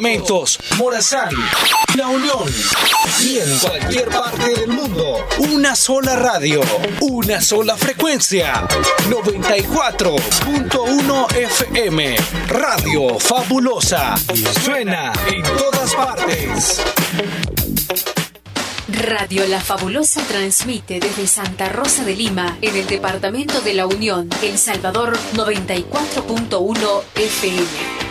Mentos, Morazán, La Unión y en cualquier parte del mundo. Una sola radio, una sola frecuencia. 94.1 FM. Radio Fabulosa. Suena en todas partes. Radio La Fabulosa transmite desde Santa Rosa de Lima, en el departamento de La Unión, El Salvador 94.1 FM.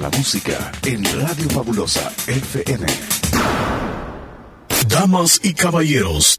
La música en Radio Fabulosa FM. Damas y caballeros,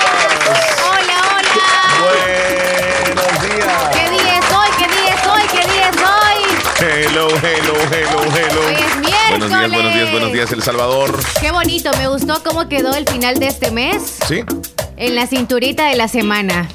Hello, hello, hello. Hoy es miércoles. Buenos días, buenos días, buenos días, El Salvador. Qué bonito, me gustó cómo quedó el final de este mes ¿Sí? en la cinturita de la semana.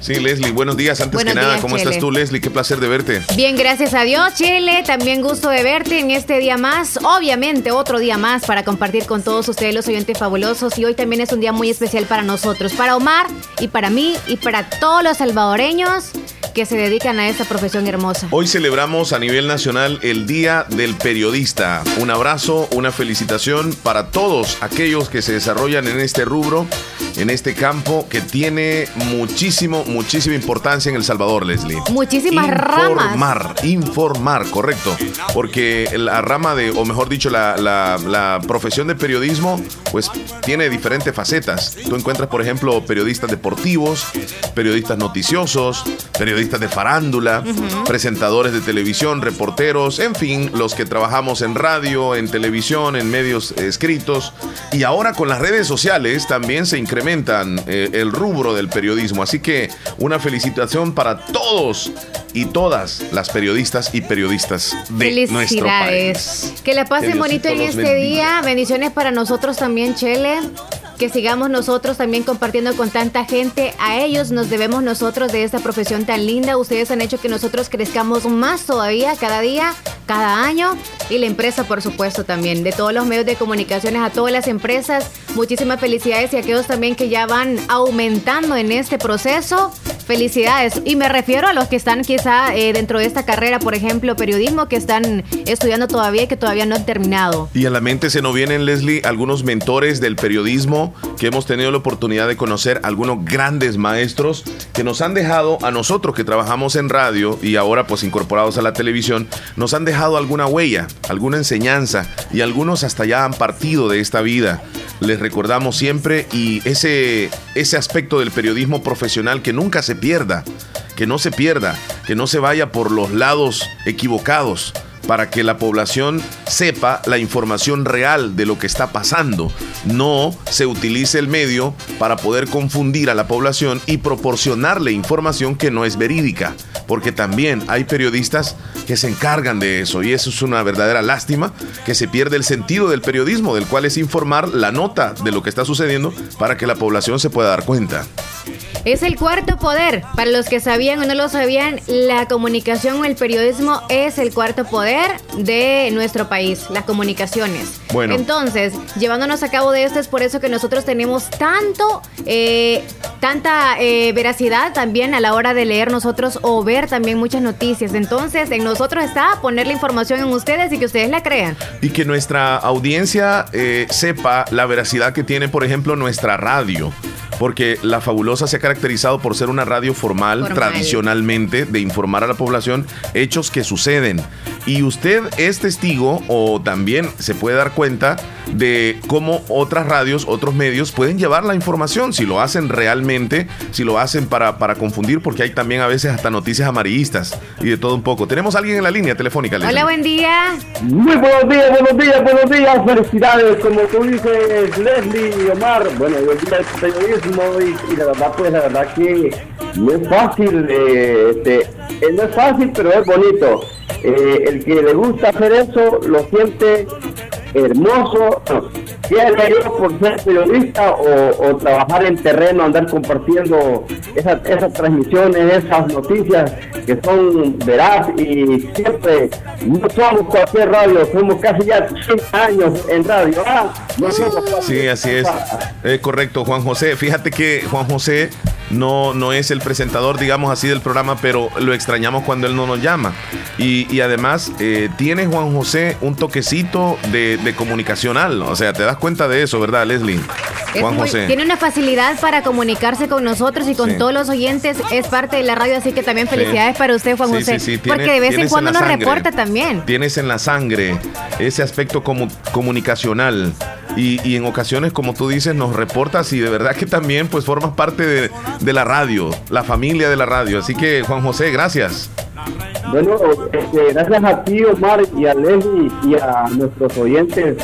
Sí, Leslie, buenos días. Antes Buenos que nada, días, ¿cómo Chele. estás tú, Leslie? Qué placer de verte. Bien, gracias a Dios, Chile. También gusto de verte en este día más. Obviamente, otro día más para compartir con todos ustedes, los oyentes fabulosos. Y hoy también es un día muy especial para nosotros, para Omar y para mí y para todos los salvadoreños que se dedican a esta profesión hermosa. Hoy celebramos a nivel nacional el Día del Periodista. Un abrazo, una felicitación para todos aquellos que se desarrollan en este rubro, en este campo que tiene muchísimo, muchísima importancia en El Salvador, Leslie. Muchísimas ramas. Informar, informar, correcto. Porque la rama de, o mejor dicho, la, la- la profesión de periodismo, pues tiene diferentes facetas. Tú encuentras, por ejemplo, periodistas deportivos, periodistas noticiosos, periodistas de farándula, presentadores de televisión, reporteros, en fin, los que trabajamos en radio, en televisión, en medios escritos. Y ahora con las redes sociales también se incrementan eh, el rubro del periodismo. Así que una felicitación para todos y todas las periodistas y periodistas de nuestro país. Que la pasen bonito en este bendiga. día. Bendiciones para nosotros también, Chele. Que sigamos nosotros también compartiendo con tanta gente. A ellos nos debemos nosotros de esta profesión tan linda. Ustedes han hecho que nosotros crezcamos más todavía cada día, cada año. Y la empresa, por supuesto, también. De todos los medios de comunicaciones, a todas las empresas. Muchísimas felicidades y a aquellos también que ya van aumentando en este proceso. Felicidades. Y me refiero a los que están quizá eh, dentro de esta carrera, por ejemplo, periodismo, que están estudiando todavía y que todavía no han terminado. Y a la mente se nos vienen, Leslie, algunos mentores del periodismo que hemos tenido la oportunidad de conocer, algunos grandes maestros que nos han dejado a nosotros que trabajamos en radio y ahora pues incorporados a la televisión, nos han dejado alguna huella, alguna enseñanza y algunos hasta ya han partido de esta vida. Les recordamos siempre y ese, ese aspecto del periodismo profesional que nunca se pierda, que no se pierda, que no se vaya por los lados equivocados para que la población sepa la información real de lo que está pasando. No se utilice el medio para poder confundir a la población y proporcionarle información que no es verídica, porque también hay periodistas que se encargan de eso y eso es una verdadera lástima que se pierde el sentido del periodismo, del cual es informar la nota de lo que está sucediendo para que la población se pueda dar cuenta. Es el cuarto poder. Para los que sabían o no lo sabían, la comunicación o el periodismo es el cuarto poder de nuestro país, las comunicaciones. Bueno. Entonces, llevándonos a cabo de esto es por eso que nosotros tenemos tanto, eh, tanta eh, veracidad también a la hora de leer nosotros o ver también muchas noticias. Entonces, en nosotros está poner la información en ustedes y que ustedes la crean. y que nuestra audiencia eh, sepa la veracidad que tiene, por ejemplo, nuestra radio. Porque La Fabulosa se ha caracterizado por ser una radio formal, Formal. tradicionalmente, de informar a la población hechos que suceden. Y usted es testigo o también se puede dar cuenta de cómo otras radios, otros medios pueden llevar la información, si lo hacen realmente, si lo hacen para, para confundir, porque hay también a veces hasta noticias amarillistas y de todo un poco. Tenemos a alguien en la línea telefónica. Leslie. Hola, buen día. Muy buenos días, buenos días, buenos días, felicidades, como tú dices, Leslie y Omar, bueno, yo día del periodismo y, y la verdad, pues la verdad que no es fácil, eh, este, eh, no es fácil, pero es bonito. Eh, el que le gusta hacer eso lo siente hermoso, sea yo por ser periodista o, trabajar en terreno, andar compartiendo esas, esas transmisiones, esas noticias que son veraz y siempre no somos cualquier radio, somos casi ya 30 años en radio. Ah, sí, así es. Eh, correcto, Juan José. Fíjate que Juan José no, no es el presentador, digamos así, del programa, pero lo extrañamos cuando él no nos llama. Y, además, eh, tiene Juan José un toquecito de, comunicacional. O sea, te das cuenta de eso, ¿verdad, Leslie? Juan José. Tiene una facilidad para comunicarse con nosotros y con todos los oyentes. Es parte de la radio, así que también felicidades para usted, Juan José. porque de vez en cuando nos reporta también. Tienes en la sangre ese aspecto como comunicacional. Y, en ocasiones, como tú dices, nos reportas y de verdad que también pues formas parte de, de la radio, la familia de la radio. Así que Juan José, gracias. Bueno, este, gracias a ti, Omar, y a Leslie y a nuestros oyentes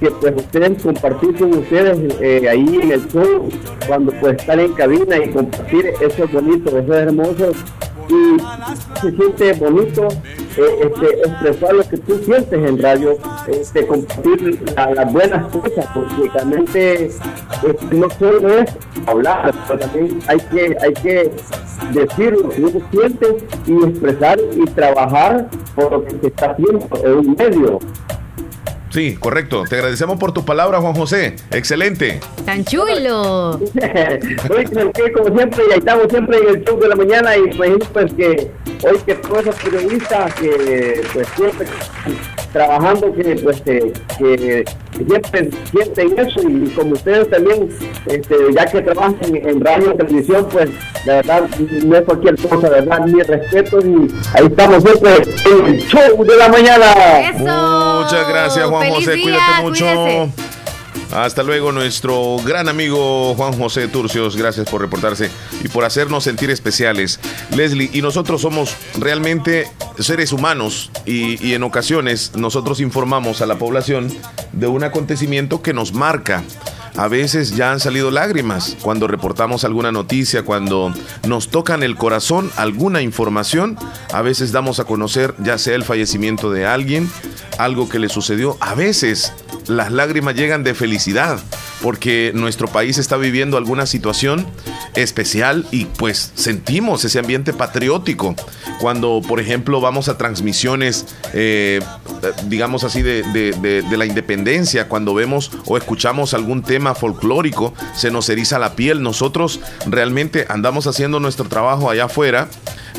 que pues ustedes compartir con ustedes eh, ahí en el show, cuando pues estar en cabina y compartir eso bonito, eso hermoso y se siente bonito eh, este, expresar lo que tú sientes en radio, este, compartir las buenas cosas, porque realmente este, no solo es hablar, pero también hay que, hay que decir lo que uno siente y expresar y trabajar por lo que se está haciendo en un medio. Sí, correcto. Te agradecemos por tu palabra, Juan José. Excelente. Tan chulo. como siempre, y estamos siempre en el show de la mañana y pues que hoy que todos esos periodistas que pues siempre trabajando que pues que, siempre sienten eso. Y como ustedes también este, ya que trabajan en, radio y televisión pues la verdad no es cualquier cosa verdad mi respeto y ahí estamos siempre en el show de la mañana. Muchas gracias Juan José. cuídate mucho hasta luego, nuestro gran amigo Juan José Turcios. Gracias por reportarse y por hacernos sentir especiales. Leslie, y nosotros somos realmente seres humanos y, en ocasiones nosotros informamos a la población de un acontecimiento que nos marca a veces ya han salido lágrimas cuando reportamos alguna noticia, cuando nos tocan el corazón alguna información, a veces damos a conocer ya sea el fallecimiento de alguien, algo que le sucedió, a veces las lágrimas llegan de felicidad porque nuestro país está viviendo alguna situación especial y pues sentimos ese ambiente patriótico. Cuando, por ejemplo, vamos a transmisiones, eh, digamos así, de, de, la independencia, cuando vemos o escuchamos algún tema folclórico, se nos eriza la piel. Nosotros realmente andamos haciendo nuestro trabajo allá afuera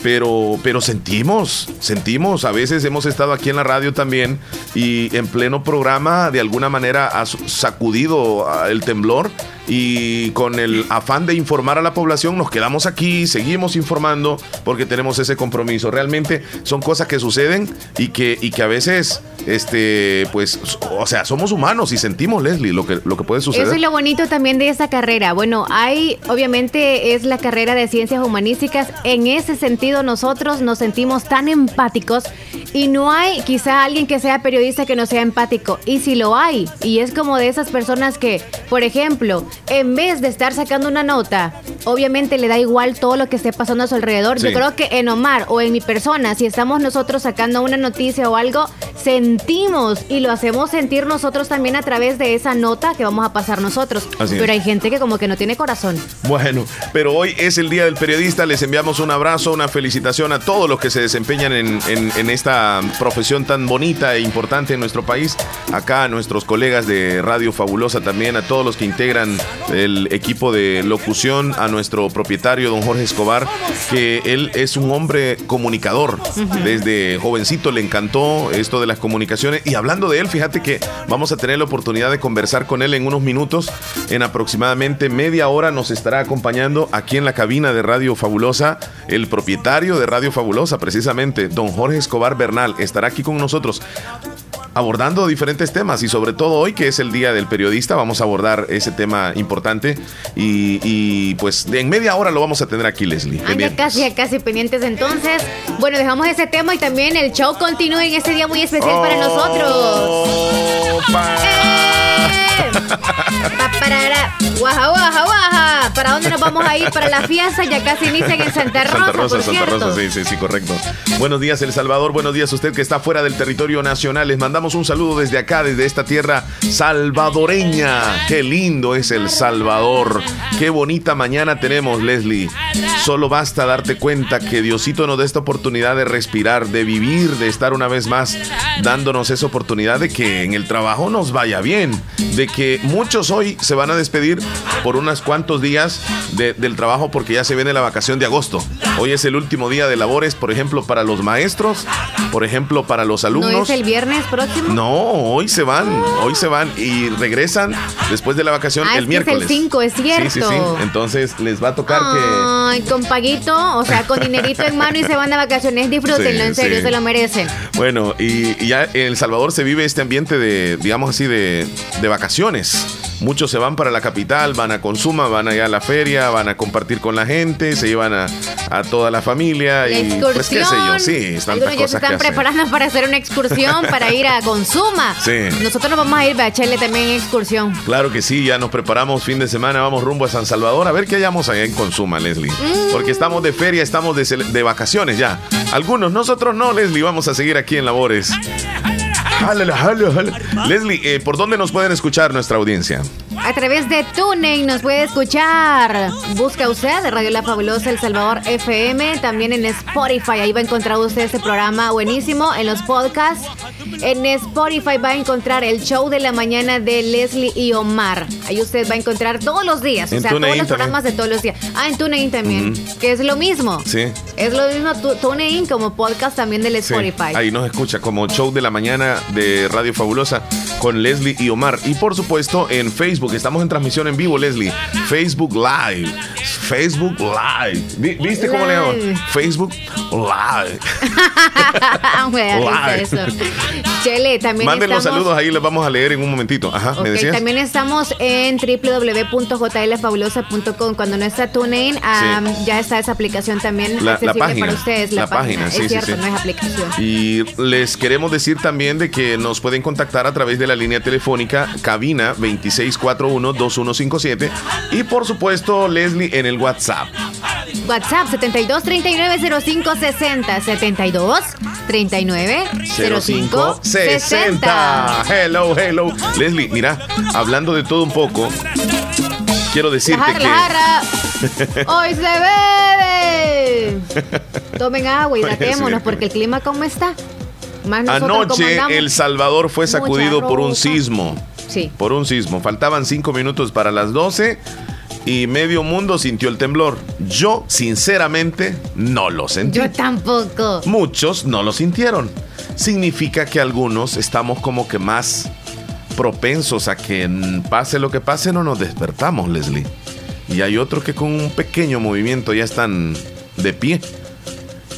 pero, pero sentimos, sentimos, a veces hemos estado aquí en la radio también y en pleno programa de alguna manera ha sacudido el temblor y con el afán de informar a la población nos quedamos aquí, seguimos informando porque tenemos ese compromiso. Realmente son cosas que suceden y que, y que a veces, este, pues, o sea, somos humanos y sentimos, Leslie, lo que, lo que puede suceder. Eso es lo bonito también de esa carrera. Bueno, hay, obviamente, es la carrera de ciencias humanísticas. En ese sentido, nosotros nos sentimos tan empáticos y no hay quizá alguien que sea periodista que no sea empático. Y si lo hay, y es como de esas personas que, por ejemplo, en vez de estar sacando una nota, obviamente le da igual todo lo que esté pasando a su alrededor. Yo creo que en Omar o en mi persona, si estamos nosotros sacando una noticia o algo, sentimos y lo hacemos sentir nosotros también a través de esa nota que vamos a pasar nosotros. pero hay gente que como que no tiene corazón. Bueno, pero hoy es el Día del Periodista. Les enviamos un abrazo, una felicitación a todos los que se desempeñan en, en esta profesión tan bonita e importante en nuestro país. Acá a nuestros colegas de Radio Fabulosa también, a todos los que integran el equipo de locución, a nuestro propietario, don Jorge Escobar, que él es un hombre comunicador. Desde jovencito le encantó esto de las comunicaciones. Y hablando de él, fíjate que vamos a tener la oportunidad de conversar con él en unos minutos. En aproximadamente media hora nos estará acompañando aquí en la cabina de Radio Fabulosa el propietario de Radio Fabulosa, precisamente, don Jorge Escobar Bernal. Estará aquí con nosotros abordando diferentes temas y sobre todo hoy que es el Día del Periodista vamos a abordar ese tema importante y, pues en media hora lo vamos a tener aquí Leslie. ya casi, casi pendientes entonces. Bueno, dejamos ese tema y también el show continúa en este día muy especial para nosotros. pa. ¡Eh! Pa- parara. Guaja, guaja, guaja. ¿Para dónde nos vamos a ir? Para la fiesta. Ya casi inician en Santa Rosa, Santa Rosa, por Santa. Rosa, sí, sí, sí, correcto. Buenos días, El Salvador. Buenos días, usted que está fuera del territorio nacional. Les mandamos un saludo desde acá, desde esta tierra salvadoreña. Qué lindo es El Salvador. Qué bonita mañana tenemos, Leslie. Solo basta darte cuenta que Diosito nos da esta oportunidad de respirar, de vivir, de estar una vez más dándonos esa oportunidad de que en el trabajo nos vaya bien. De que muchos hoy se van a despedir por unos cuantos días de- del trabajo porque ya se viene la vacación de agosto. Hoy es el último día de labores, por ejemplo, para los maestros, por ejemplo, para los ¿No alumnos. es el viernes próximo? No, hoy se van, hoy se van y regresan después de la vacación Ah, el es el miércoles. 5, es Sí, sí, sí. cierto. Entonces les va a tocar que Ay, con paguito, o sea, con dinerito en mano y se van de vacaciones. Disfrútenlo, Sí, en serio, sí. se lo merecen. Bueno, y, y ya en El Salvador se vive este ambiente de, digamos así, de, de vacaciones. Muchos se van para la capital, van a Consuma, van allá a la feria, van a compartir con la gente, se llevan a, a toda la familia La y pues qué sé yo, sí, Algunos ya se están hacer. preparando para hacer una excursión para ir a Consuma. Sí. Nosotros nos vamos a ir a Chile también en excursión. Claro que sí, ya nos preparamos fin de semana, vamos rumbo a San Salvador a ver qué hallamos allá en Consuma, Leslie. Mm. Porque estamos de feria, estamos de, de vacaciones ya. Algunos, nosotros no, Leslie, vamos a seguir aquí en Labores. Jálala, jálala, jálala. Leslie, eh, ¿por dónde nos pueden escuchar nuestra audiencia? A través de TuneIn nos puede escuchar. Busca usted de Radio La Fabulosa El Salvador FM, también en Spotify. Ahí va a encontrar usted este programa buenísimo en los podcasts. En Spotify va a encontrar el show de la mañana de Leslie y Omar. Ahí usted va a encontrar todos los días, o En sea, todos los programas de todos los días. Ah, en TuneIn también, que es lo mismo. Sí. Es lo mismo tu- TuneIn como podcast también del Sí, Spotify. ahí nos escucha como show de la mañana de Radio Fabulosa con Leslie y Omar. Y por supuesto en Facebook, estamos en transmisión en vivo, Leslie. Facebook Live. Facebook Live. Vi- ¿Viste cómo le llaman? Facebook Live. Eso. Chele, también Manden los saludos ahí, les vamos a leer en un momentito. Ajá, Ok, ¿me decías? también estamos en www.jlfabulosa.com. Cuando no está TuneIn, am, ya está esa aplicación también La- página, para ustedes. La, la página, sí, sí, es cierto, sí. no es aplicación. Y les queremos decir también de que nos pueden contactar a través de la línea telefónica cabina 2641-2157 y por supuesto Leslie en el WhatsApp. WhatsApp 72 39 05 60 72 39 05 60. Hello, hello. Leslie, mira, hablando de todo un poco, quiero La decirte jarra, que la jarra. Hoy se bebe. Tomen agua y Oye, datémonos sí. porque el clima como está. Más anoche. El Salvador fue sacudido por un sismo. Sí. Por un sismo. Faltaban cinco minutos para las 12 y medio mundo sintió el temblor. Yo, sinceramente, no lo sentí. Yo tampoco. Muchos no lo sintieron. Significa que algunos estamos como que más propensos a que pase lo que pase, no nos despertamos, Leslie. Y hay otros que con un pequeño movimiento ya están de pie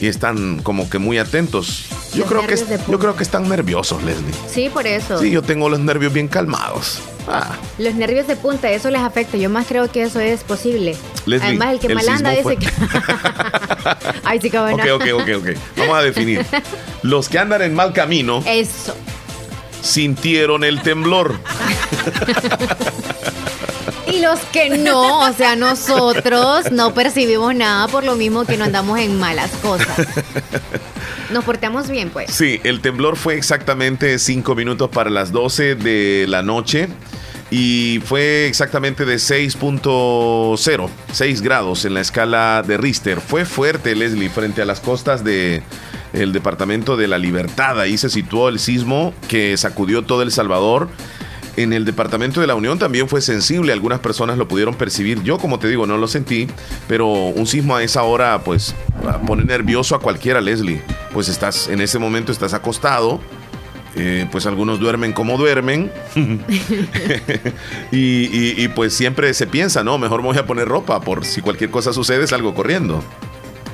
y están como que muy atentos. Yo Los creo que yo creo que están nerviosos, Leslie. Sí, por eso. Sí, yo tengo los nervios bien calmados. Ah, Los nervios de punta, eso les afecta. Yo más creo que eso es posible. Leslie, Además, el que el mal anda dice fue- que. Ay, sí, bueno. ok, ok, ok, ok. Vamos a definir. Los que andan en mal camino Eso. sintieron el temblor. Y los que no, o sea, nosotros no percibimos nada por lo mismo que no andamos en malas cosas. Nos portamos bien, pues. Sí, el temblor fue exactamente 5 minutos para las 12 de la noche y fue exactamente de 6.0, 6 grados en la escala de Richter. Fue fuerte, Leslie, frente a las costas de el departamento de la Libertad. Ahí se situó el sismo que sacudió todo El Salvador. En el departamento de la Unión también fue sensible, algunas personas lo pudieron percibir. Yo, como te digo, no lo sentí, pero un sismo a esa hora, pues, pone nervioso a cualquiera, Leslie. Pues estás, en ese momento estás acostado, eh, pues algunos duermen como duermen. y, y- y, pues siempre se piensa, no, mejor me voy a poner ropa por si cualquier cosa sucede, salgo corriendo.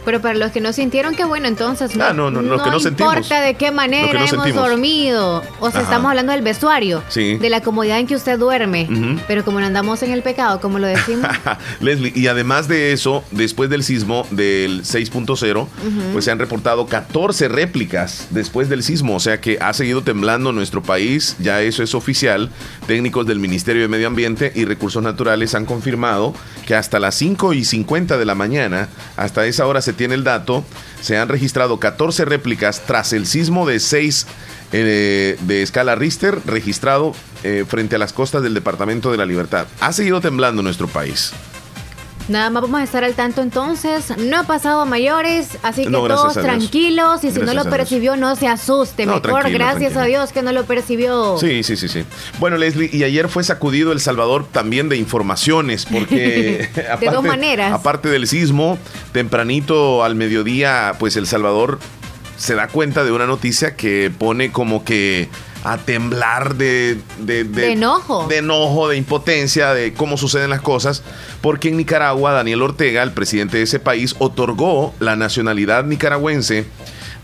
Pero para los que no sintieron, qué bueno, entonces no, Ah, no, sentimos. importa de qué manera hemos dormido. O sea, Ajá. estamos hablando del vestuario, Sí. de la comodidad en que usted duerme. Pero como no andamos en el pecado, como lo decimos, Leslie, y además de eso, después del sismo del 6.0, pues se han reportado 14 réplicas después del sismo, o sea que ha seguido temblando nuestro país, ya eso es oficial. Técnicos del Ministerio de Medio Ambiente y Recursos Naturales han confirmado que hasta las 5 y 50 de la mañana, hasta esa hora se tiene el dato, se han registrado 14 réplicas tras el sismo de 6 eh, de escala Richter registrado eh, frente a las costas del Departamento de la Libertad. Ha seguido temblando nuestro país. Nada más vamos a estar al tanto entonces. No ha pasado a mayores, así que No, todos tranquilos. Y si no lo percibió, no se asuste. No, Mejor, tranquilo, gracias tranquilo. a Dios que no lo percibió. Sí, sí, sí, sí. Bueno, Leslie, y ayer fue sacudido El Salvador también de informaciones, porque De dos maneras. aparte del sismo, tempranito al mediodía, pues El Salvador se da cuenta de una noticia que pone como que a temblar de, de, De enojo. de enojo, de impotencia, de cómo suceden las cosas, porque en Nicaragua Daniel Ortega, el presidente de ese país, otorgó la nacionalidad nicaragüense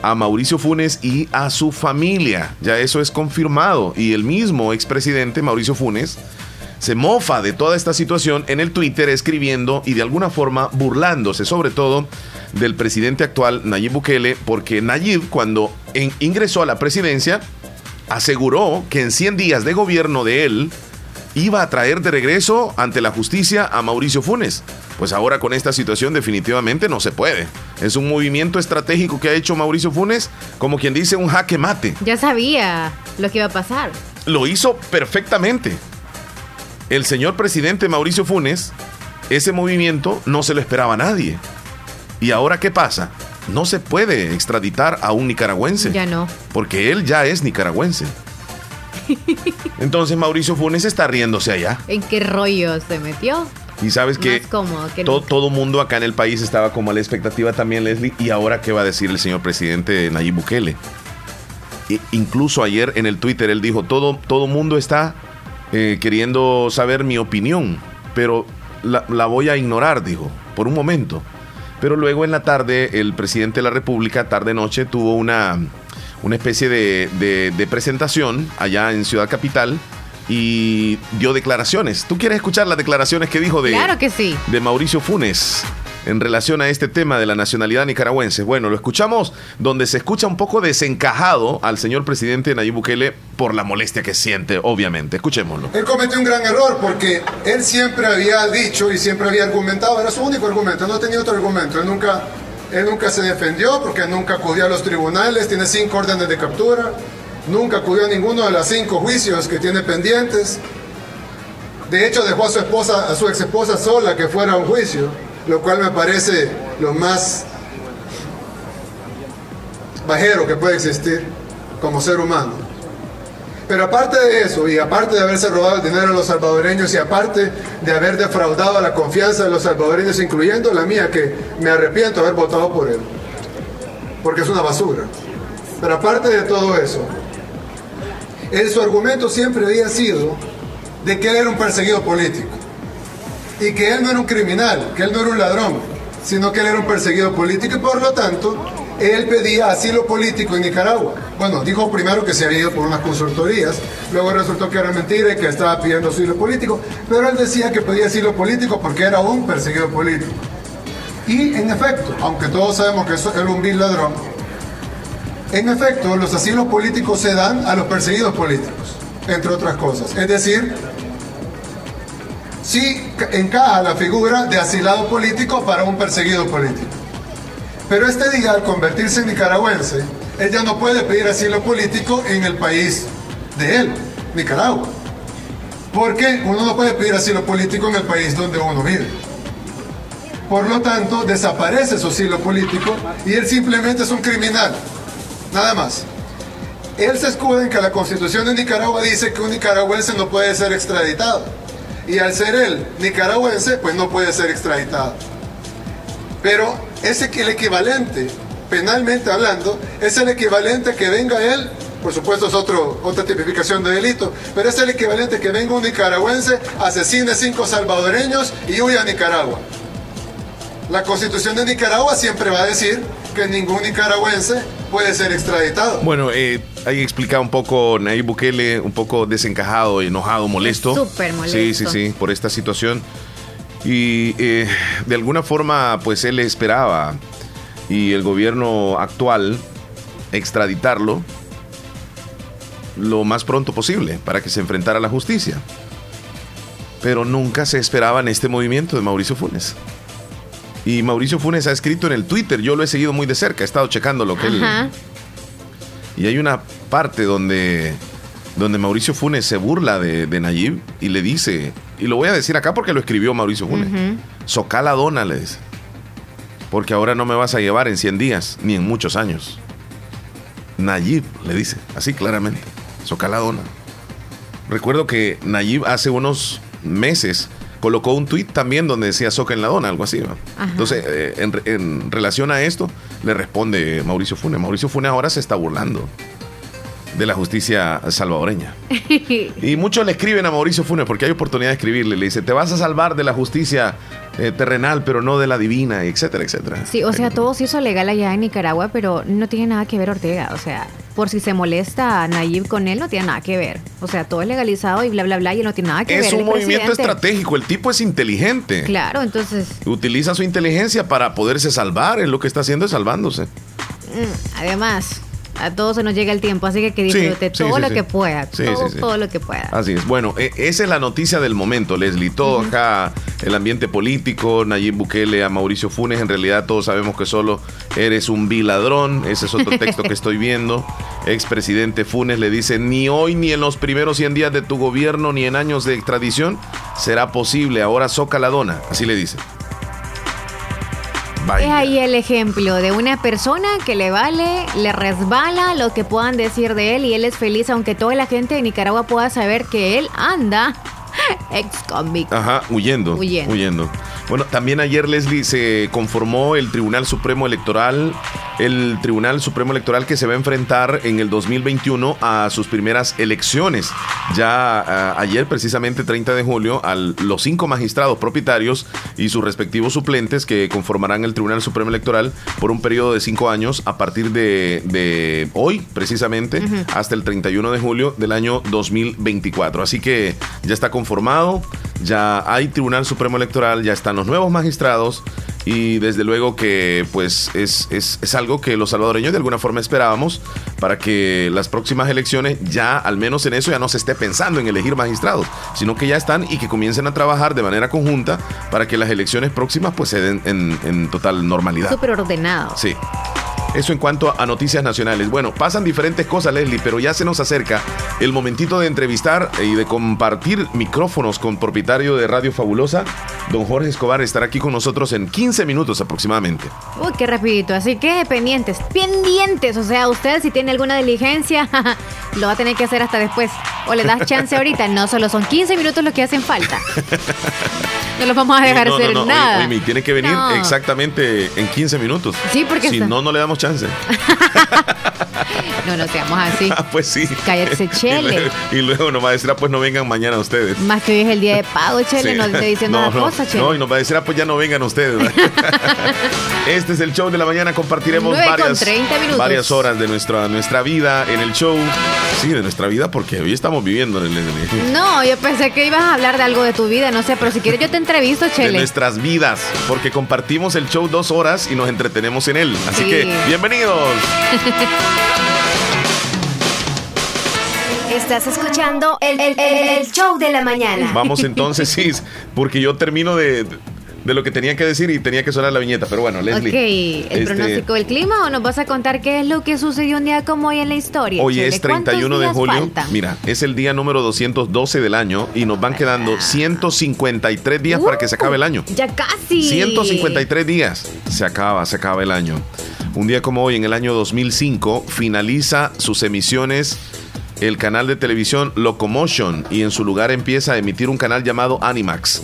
a Mauricio Funes y a su familia. Ya eso es confirmado. Y el mismo expresidente Mauricio Funes se mofa de toda esta situación en el Twitter escribiendo y de alguna forma burlándose sobre todo del presidente actual Nayib Bukele, porque Nayib cuando en- ingresó a la presidencia aseguró que en 100 días de gobierno de él iba a traer de regreso ante la justicia a Mauricio Funes. Pues ahora con esta situación definitivamente no se puede. Es un movimiento estratégico que ha hecho Mauricio Funes, como quien dice un jaque mate. Ya sabía lo que iba a pasar. Lo hizo perfectamente. El señor presidente Mauricio Funes, ese movimiento no se lo esperaba a nadie. ¿Y ahora qué pasa? No se puede extraditar a un nicaragüense. Ya no. Porque él ya es nicaragüense. Entonces Mauricio Funes está riéndose allá. ¿En qué rollo se metió? Y sabes que cómodo que todo, mundo acá en el país estaba como a la expectativa también, Leslie. ¿Y ahora qué va a decir el señor presidente Nayib Bukele? E- incluso ayer en el Twitter él dijo, todo, todo mundo está eh, queriendo saber mi opinión, pero la, la voy a ignorar, dijo, por un momento. Pero luego en la tarde el presidente de la República, tarde-noche, tuvo una, una especie de, de- de presentación allá en Ciudad Capital y dio declaraciones. ¿Tú quieres escuchar las declaraciones que dijo de, Claro que sí. de Mauricio Funes en relación a este tema de la nacionalidad nicaragüense. Bueno, lo escuchamos donde se escucha un poco desencajado al señor presidente Nayib Bukele por la molestia que siente, obviamente. Escuchémoslo. Él cometió un gran error porque él siempre había dicho y siempre había argumentado, era su único argumento, no tenía otro argumento. Él nunca, él nunca se defendió porque nunca acudió a los tribunales, tiene cinco órdenes de captura, nunca acudió a ninguno de los cinco juicios que tiene pendientes. De hecho, dejó a su esposa, a su ex esposa sola que fuera a un juicio, lo cual me parece lo más bajero que puede existir como ser humano. Pero aparte de eso, y aparte de haberse robado el dinero a los salvadoreños, y aparte de haber defraudado la confianza de los salvadoreños, incluyendo la mía, que me arrepiento de haber votado por él, porque es una basura. Pero aparte de todo eso, él, su argumento siempre había sido de que él era un perseguido político, y que él no era un criminal, que él no era un ladrón, sino que él era un perseguido político, y por lo tanto, él pedía asilo político en Nicaragua. Bueno, dijo primero que se había ido por unas consultorías, luego resultó que era mentira y que estaba pidiendo asilo político, pero él decía que pedía asilo político porque era un perseguido político. Y en efecto, aunque todos sabemos que eso era un vil ladrón, en efecto, los asilos políticos se dan a los perseguidos políticos, entre otras cosas. Es decir, sí ca- encaja la figura de asilado político para un perseguido político. Pero este día, al convertirse en nicaragüense, él ya no puede pedir asilo político en el país de él, Nicaragua. Porque uno no puede pedir asilo político en el país donde uno vive. Por lo tanto, desaparece su asilo político y él simplemente es un criminal. Nada más. Él se escuda en que la constitución de Nicaragua dice que un nicaragüense no puede ser extraditado. Y al ser él nicaragüense, pues no puede ser extraditado. Pero es el equivalente, penalmente hablando, es el equivalente que venga él, por supuesto es otro, otra tipificación de delito, pero es el equivalente que venga un nicaragüense, asesine cinco salvadoreños y huya a Nicaragua. La constitución de Nicaragua siempre va a decir que ningún nicaragüense puede ser extraditado. Bueno, eh, ahí explica un poco Nayib Bukele, un poco desencajado, enojado, molesto. Súper molesto. Sí, sí, sí, por esta situación. Y eh, de alguna forma, pues él esperaba, y el gobierno actual, extraditarlo lo más pronto posible para que se enfrentara a la justicia. Pero nunca se esperaba en este movimiento de Mauricio Funes. Y Mauricio Funes ha escrito en el Twitter, yo lo he seguido muy de cerca, he estado checando lo que él... Y hay una parte donde, donde Mauricio Funes se burla de, de Nayib y le dice, y lo voy a decir acá porque lo escribió Mauricio Funes, socala dona, le dice, porque ahora no me vas a llevar en 100 días, ni en muchos años. Nayib le dice, así claramente, socala dona. Recuerdo que Nayib hace unos meses colocó un tuit también donde decía soca en la dona, algo así. Entonces, eh, en, en relación a esto, le responde Mauricio Funes. Mauricio Funes ahora se está burlando de la justicia salvadoreña. Y muchos le escriben a Mauricio Funes porque hay oportunidad de escribirle. Le dice, te vas a salvar de la justicia eh, terrenal, pero no de la divina, etcétera, etcétera. Sí, o sea, todo se hizo legal allá en Nicaragua, pero no tiene nada que ver Ortega. O sea, por si se molesta a Nayib con él, no tiene nada que ver. O sea, todo es legalizado y bla, bla, bla, y no tiene nada que ver. Es un movimiento presidente. estratégico. El tipo es inteligente. Claro, entonces, Utiliza su inteligencia para poderse salvar. Es lo que está haciendo es salvándose. mm, además, a todos se nos llega el tiempo, así que que disfrute sí, todo sí, lo sí. que pueda. Todo lo que pueda. Así es. Bueno, e- esa es la noticia del momento, Leslie. Todo acá, el ambiente político, Nayib Bukele a Mauricio Funes, en realidad todos sabemos que solo eres un viladrón. Ese es otro texto que estoy viendo. Expresidente Funes le dice, ni hoy ni en los primeros 100 días de tu gobierno, ni en años de extradición, será posible. Ahora soca la dona. Así le dice. Es Vaya. ahí el ejemplo de una persona que le vale, le resbala lo que puedan decir de él y él es feliz aunque toda la gente de Nicaragua pueda saber que él anda ex convict. Ajá, huyendo, Huyendo. huyendo. Bueno, también ayer, Leslie, se conformó el Tribunal Supremo Electoral, el Tribunal Supremo Electoral que se va a enfrentar en el 2021 a sus primeras elecciones. Ya ah, ayer, precisamente 30 de julio, a los cinco magistrados propietarios y sus respectivos suplentes que conformarán el Tribunal Supremo Electoral por un periodo de cinco años a partir de, de hoy, precisamente, hasta el 31 de julio del año 2024. Así que ya está conformado, ya hay Tribunal Supremo Electoral, ya están los nuevos magistrados y desde luego que pues es, es, es algo que los salvadoreños de alguna forma esperábamos para que las próximas elecciones ya al menos en eso ya no se esté pensando en elegir magistrados, sino que ya están y que comiencen a trabajar de manera conjunta para que las elecciones próximas pues se den en, en total normalidad. Súper ordenado. Sí. Eso en cuanto a noticias nacionales. Bueno, pasan diferentes cosas, Leslie, pero ya se nos acerca el momentito de entrevistar y de compartir micrófonos con propietario de Radio Fabulosa. Don Jorge Escobar estará aquí con nosotros en 15 minutos aproximadamente. Uy, qué rapidito. Así que pendientes, pendientes. O sea, usted si tiene alguna diligencia, lo va a tener que hacer hasta después. O le das chance ahorita. No, solo son 15 minutos los que hacen falta. No los vamos a dejar no, hacer no, no, nada. oye, oye, tiene que venir exactamente en 15 minutos. Sí, porque Si está- no, no le damos chance. No, no seamos así. Ah, pues sí. Cállese, Y Chele. Y luego nos va a decir, ah, pues no vengan mañana ustedes. Más que hoy es el día de pago, Chele, Sí. no esté diciendo no, una no, cosa, Chele. No, y nos va a decir, ah, pues ya no vengan ustedes. este es el show de la mañana. Compartiremos 9 con varias, 30 minutos. varias horas de nuestra, nuestra vida en el show. Sí, de nuestra vida, porque hoy estamos viviendo en el, No, yo pensé que ibas a hablar de algo de tu vida, no sé, pero si quieres yo te entrevisto, de Chele. nuestras vidas, porque compartimos el show dos horas y nos entretenemos en él. Así Sí. que, bienvenidos. Estás escuchando el, el- el- el show de la mañana. Vamos entonces, sí, porque yo termino de, de lo que tenía que decir y tenía que sonar la viñeta. Pero bueno, Leslie. Ok, ¿el este, pronóstico del clima o nos vas a contar qué es lo que sucedió un día como hoy en la historia? Hoy Chele? es ¿Cuántos 31 de julio. faltan? Mira, es el día número 212 del año y nos van quedando 153 días para que se acabe el año. Uh, Ya casi. 153 días. Se acaba, se acaba el año. Un día como hoy, en el año 2005, finaliza sus emisiones el canal de televisión Locomotion y en su lugar empieza a emitir un canal llamado Animax.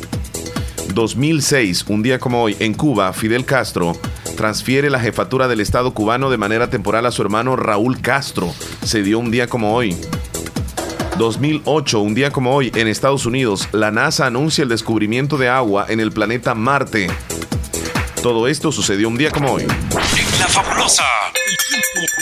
2006, un día como hoy, en Cuba, Fidel Castro transfiere la jefatura del Estado cubano de manera temporal a su hermano Raúl Castro. Se dio un día como hoy. 2008, un día como hoy, en Estados Unidos, la NASA anuncia el descubrimiento de agua en el planeta Marte. Todo esto sucedió un día como hoy. En la fabulosa.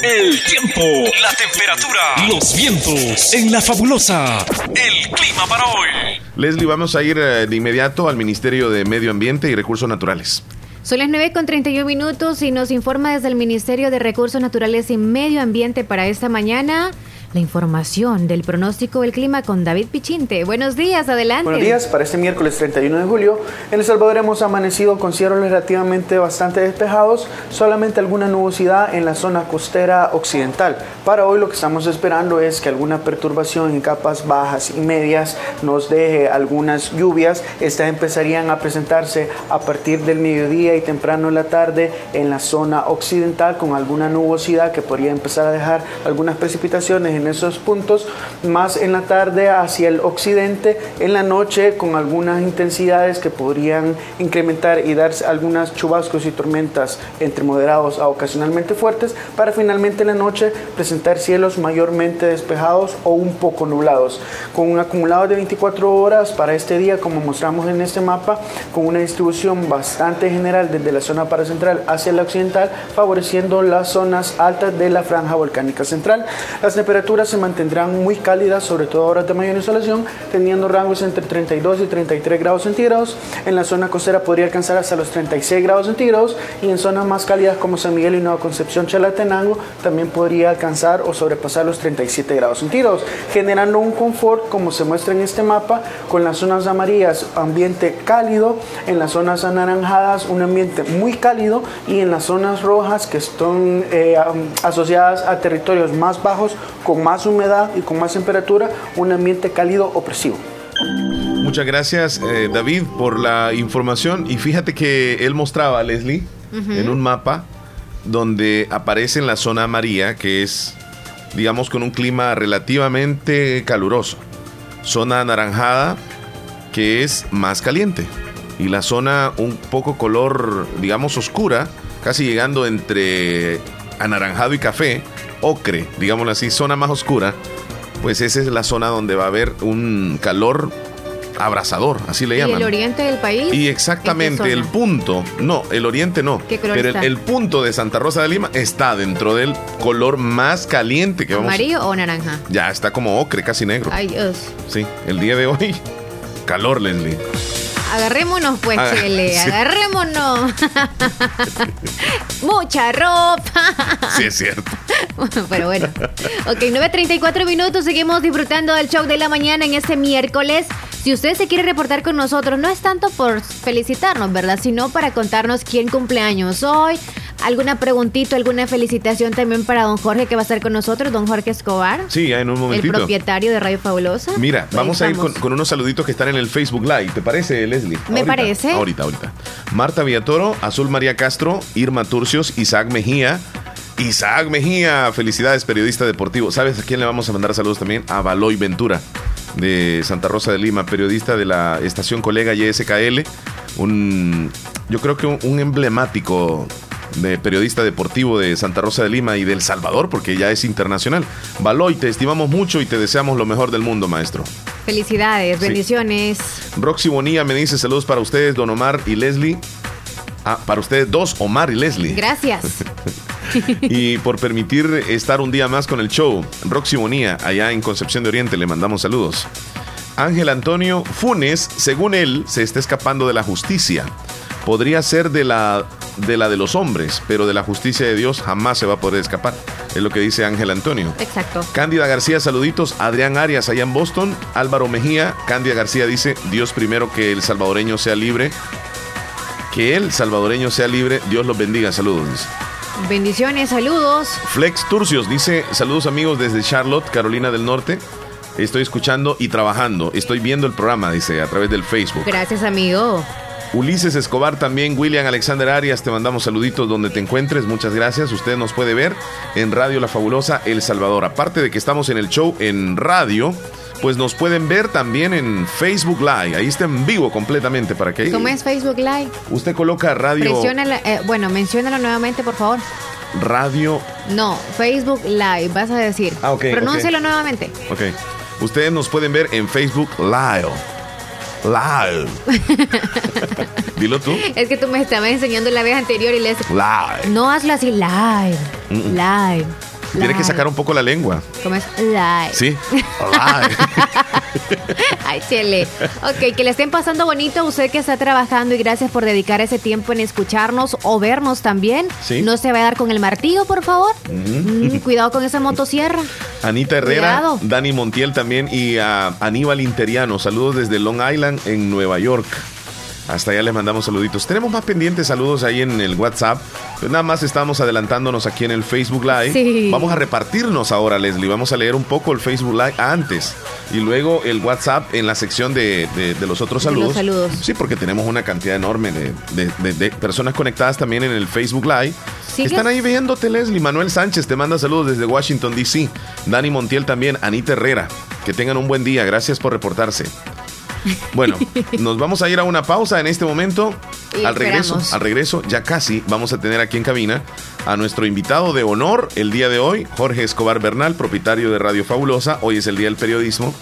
La temperatura, los vientos. En la fabulosa. El clima para hoy. Leslie, vamos a ir eh, de inmediato al Ministerio de Medio Ambiente y Recursos Naturales. Son las 9 con 31 minutos y nos informa desde el Ministerio de Recursos Naturales y Medio Ambiente para esta mañana la información del pronóstico del clima con David Pichinte. Buenos días, adelante. Buenos días, para este miércoles 31 de julio, en El Salvador hemos amanecido con cielos relativamente bastante despejados, solamente alguna nubosidad en la zona costera occidental. Para hoy lo que estamos esperando es que alguna perturbación en capas bajas y medias nos deje algunas lluvias. Estas empezarían a presentarse a partir del mediodía y temprano en la tarde en la zona occidental con alguna nubosidad que podría empezar a dejar algunas precipitaciones en esos puntos, más en la tarde hacia el occidente, en la noche con algunas intensidades que podrían incrementar y dar algunas chubascos y tormentas entre moderados a ocasionalmente fuertes, para finalmente en la noche presentar cielos mayormente despejados o un poco nublados, con un acumulado de 24 horas para este día, como mostramos en este mapa, con una distribución bastante general desde la zona paracentral hacia la occidental, favoreciendo las zonas altas de la franja volcánica central. Las temperaturas se mantendrán muy cálidas, sobre todo horas de mayor insolación, teniendo rangos entre 32 y 33 grados centígrados. En la zona costera podría alcanzar hasta los 36 grados centígrados y en zonas más cálidas como San Miguel y Nueva Concepción, Chalatenango, también podría alcanzar o sobrepasar los 37 grados centígrados, generando un confort como se muestra en este mapa, con las zonas amarillas ambiente cálido, en las zonas anaranjadas un ambiente muy cálido y en las zonas rojas que están eh, asociadas a territorios más bajos con más humedad y con más temperatura, un ambiente cálido opresivo. Muchas gracias, eh, David, por la información. Y fíjate que él mostraba, Leslie, en un mapa donde aparece en la zona amarilla, que es, digamos, con un clima relativamente caluroso. Zona anaranjada, que es más caliente. Y la zona un poco color, digamos, oscura, casi llegando entre anaranjado y café, ocre, digámoslo así, zona más oscura, pues esa es la zona donde va a haber un calor abrasador, así le llaman. ¿Y el oriente del país? Y exactamente, el punto, no, el oriente no, pero el, punto de Santa Rosa de Lima está dentro del color más caliente que vamos ¿Amarillo o naranja? Ya está como ocre, casi negro. Ay, Dios. Sí, el día de hoy, calor, Leslie. Agarrémonos, pues, Chele, agarrémonos. Mucha ropa. sí, es cierto. Pero bueno. Ok, 9.34 minutos. Seguimos disfrutando del show de la mañana en este miércoles. Si usted se quiere reportar con nosotros, no es tanto por felicitarnos, ¿verdad? Sino para contarnos quién cumpleaños hoy, ¿Alguna preguntita, alguna felicitación también para don Jorge que va a estar con nosotros, don Jorge Escobar? Sí, en un momentito. El propietario de Radio Fabulosa. Mira, vamos a ir con, unos saluditos que están en el Facebook Live. ¿Te parece, Leslie? Me parece. Ahorita, ahorita. Marta Villatoro, Azul María Castro, Irma Turcios, Isaac Mejía. Isaac Mejía, felicidades, periodista deportivo. ¿Sabes a quién le vamos a mandar saludos también? A Baloy Ventura, de Santa Rosa de Lima, periodista de la estación colega YSKL. Un, yo creo que un emblemático de periodista deportivo de Santa Rosa de Lima y del Salvador, porque ya es internacional. Baloy, te estimamos mucho y te deseamos lo mejor del mundo, maestro. Felicidades, bendiciones. Roxy Bonilla me dice saludos para ustedes, don Omar y Leslie. Ah, para ustedes dos, Omar y Leslie. Gracias. y por permitir estar un día más con el show. Roxy Bonilla, allá en Concepción de Oriente, le mandamos saludos. Ángel Antonio Funes, según él, se está escapando de la justicia podría ser de la, de la de los hombres, pero de la justicia de Dios jamás se va a poder escapar. Es lo que dice Ángel Antonio. Exacto. Cándida García, saluditos. Adrián Arias, allá en Boston. Álvaro Mejía. Cándida García dice, Dios primero que el salvadoreño sea libre. Que el salvadoreño sea libre. Dios los bendiga. Saludos. Bendiciones, saludos. Flex Turcios dice, saludos amigos desde Charlotte, Carolina del Norte. Estoy escuchando y trabajando. Estoy viendo el programa, dice, a través del Facebook. Gracias, amigo. Ulises Escobar también, William Alexander Arias, te mandamos saluditos donde te encuentres, muchas gracias. Usted nos puede ver en Radio La Fabulosa El Salvador. Aparte de que estamos en el show en radio, pues nos pueden ver también en Facebook Live. Ahí está en vivo completamente para que... ¿Cómo es Facebook Live? Usted coloca radio... Eh, bueno, menciónalo nuevamente, por favor. Radio... No, Facebook Live, vas a decir. Ah, ok. Pronúncialo nuevamente. Ok. Ustedes nos pueden ver en Facebook Live. Live. Dilo tú. Es que tú me estabas enseñando la vez anterior y le Live. No hazlo así, live. Live. Tienes que live. sacar un poco la lengua. ¿Cómo es? Live. Sí. Live. Ay, chele. Ok, que le estén pasando bonito usted que está trabajando y gracias por dedicar ese tiempo en escucharnos o vernos también. Sí. No se va a dar con el martillo, por favor. Mm, cuidado con esa motosierra. Anita Herrera, Cuidado. Dani Montiel también y a Aníbal Interiano. Saludos desde Long Island en Nueva York. Hasta allá les mandamos saluditos. Tenemos más pendientes saludos ahí en el WhatsApp. Pues nada más estamos adelantándonos aquí en el Facebook Live. Sí. Vamos a repartirnos ahora, Leslie. Vamos a leer un poco el Facebook Live antes y luego el WhatsApp en la sección de, de- de los otros De los saludos. saludos. Sí, porque tenemos una cantidad enorme de, de- de- de personas conectadas también en el Facebook Live. ¿Sigues? Están ahí viéndote, Leslie. Manuel Sánchez te manda saludos desde Washington, D.C. Dani Montiel también. Anita Herrera. Que tengan un buen día. Gracias por reportarse. Bueno, nos vamos a ir a una pausa en este momento. Y al regreso, esperamos. al regreso, ya casi vamos a tener aquí en cabina a nuestro invitado de honor el día de hoy, Jorge Escobar Bernal, propietario de Radio Fabulosa. Hoy es el Día del Periodismo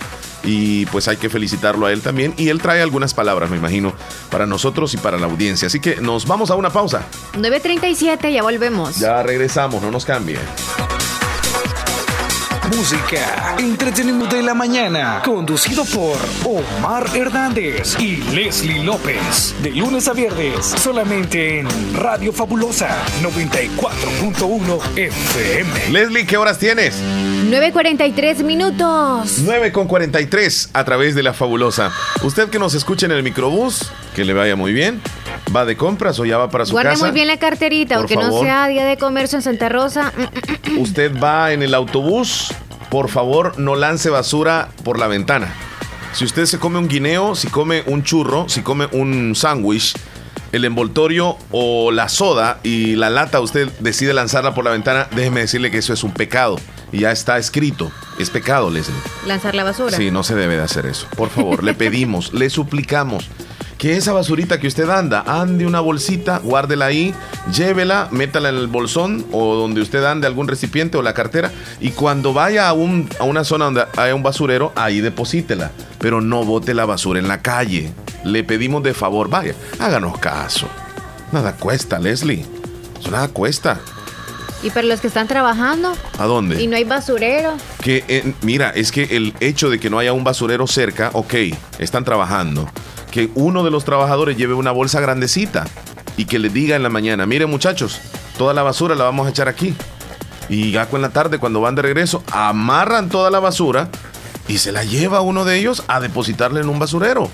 y pues hay que felicitarlo a él también. Y él trae algunas palabras, me imagino, para nosotros y para la audiencia. Así que nos vamos a una pausa. 9.37, ya volvemos. Ya regresamos, no nos cambien. Música, entretenimiento de la mañana, conducido por Omar Hernández y Leslie López. De lunes a viernes, solamente en Radio Fabulosa 94.1 FM. Leslie, ¿qué horas tienes? 9.43 minutos. 9 con 43 a través de la fabulosa. Usted que nos escucha en el microbús, que le vaya muy bien. ¿Va de compras o ya va para su Guarde casa? muy bien la carterita, Por aunque no sea día de comercio en Santa Rosa. mm, Usted va en el autobús, por favor no lance basura por la ventana. Si usted se come un guineo, si come un churro, si come un sándwich, el envoltorio o la soda y la lata usted decide lanzarla por la ventana, déjeme decirle que eso es un pecado. Y ya está escrito. Es pecado, Leslie. lanzar la basura. Sí, no se debe de hacer eso. Por favor, le pedimos, le suplicamos que esa basurita que usted anda, ande una bolsita, guárdela ahí, llévela, métala en el bolsón o donde usted ande algún recipiente o la cartera y cuando vaya a, un, a una zona donde haya un basurero, ahí deposítela. Pero no bote la basura en la calle. Le pedimos de favor, vaya, háganos caso. Nada cuesta, Leslie. Eso nada cuesta. Y para los que están trabajando ¿A dónde? y no hay basurero. Que, eh, mira, es que el hecho de que no haya un basurero cerca, ok, están trabajando. Que uno de los trabajadores lleve una bolsa grandecita y que le diga en la mañana, miren muchachos, toda la basura la vamos a echar aquí. Y ya con la tarde, cuando van de regreso, amarran toda la basura y se la lleva uno de ellos a depositarle en un basurero.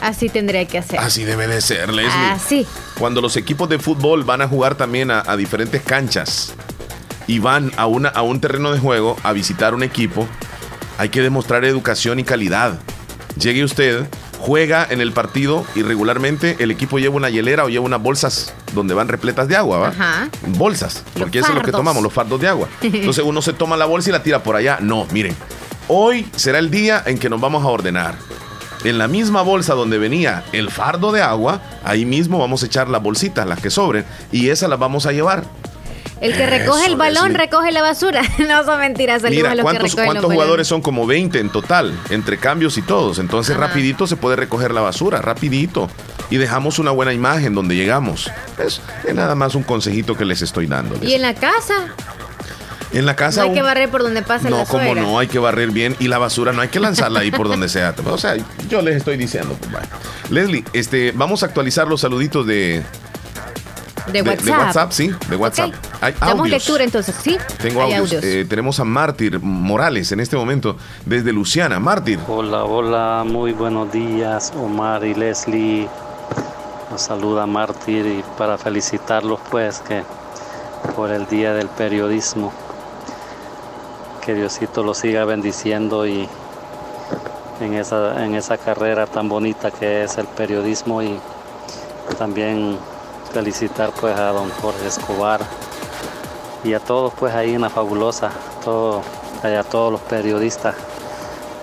Así tendría que hacer. Así debe de ser, Leslie. Así. Cuando los equipos de fútbol van a jugar también a, a diferentes canchas y van a, una, a un terreno de juego a visitar un equipo, hay que demostrar educación y calidad. Llegue usted, juega en el partido y regularmente el equipo lleva una hielera o lleva unas bolsas donde van repletas de agua, ¿va? Ajá. Bolsas, Los porque eso es lo que tomamos, los fardos de agua. Entonces uno se toma la bolsa y la tira por allá. No, miren, hoy será el día en que nos vamos a ordenar. En la misma bolsa donde venía el fardo de agua, ahí mismo vamos a echar las bolsitas, las que sobren, y esas las vamos a llevar. El que recoge Eso, el balón recoge la basura. no son mentiras. Mira, los que ¿cuántos, recogen cuántos los jugadores son? Como 20 en total, entre cambios y todos. Entonces, Ajá. rapidito se puede recoger la basura, rapidito. Y dejamos una buena imagen donde llegamos. Es, es nada más un consejito que les estoy dando. Y en la casa. En la casa... No hay que barrer por donde pasa No, la como suegra. no, hay que barrer bien y la basura no hay que lanzarla ahí por donde sea. O sea, yo les estoy diciendo. pues. Leslie, este, vamos a actualizar los saluditos de, De de- WhatsApp. de WhatsApp, sí, de WhatsApp. Ok. Hay Damos audios. lectura entonces, ¿sí? Tengo Hay audios. audios. Eh, tenemos a Mártir Morales en este momento desde Luciana. Mártir. Hola, hola, muy buenos días, Omar y Leslie. Nos saluda Mártir y para felicitarlos pues que por el Día del Periodismo. Que Diosito los siga bendiciendo y en esa, en esa carrera tan bonita que es el periodismo y también felicitar pues a don Jorge Escobar y a todos pues ahí en la fabulosa, todo, a todos los periodistas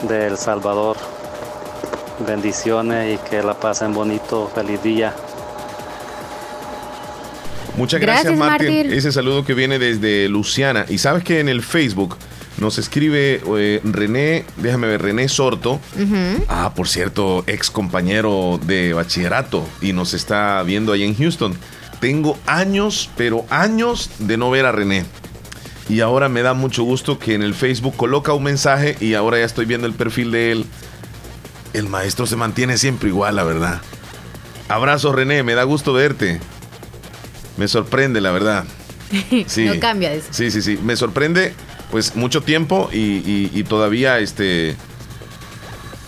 de El Salvador. Bendiciones y que la pasen bonito, feliz día. Muchas gracias, Gracias. Mártir. Ese saludo que viene desde Luciana. Y sabes que en el Facebook Nos escribe eh, René, déjame ver, René Sorto. Ah, por cierto, ex compañero de bachillerato y nos está viendo ahí en Houston. Tengo años, pero años de no ver a René. Y ahora me da mucho gusto que en el Facebook coloca un mensaje y ahora ya estoy viendo el perfil de él. El maestro se mantiene siempre igual, la verdad. Abrazo René, me da gusto verte. Me sorprende, la verdad. Sí. No cambia eso. Sí, sí, sí. Me sorprende, pues, mucho tiempo y, y- y todavía, este...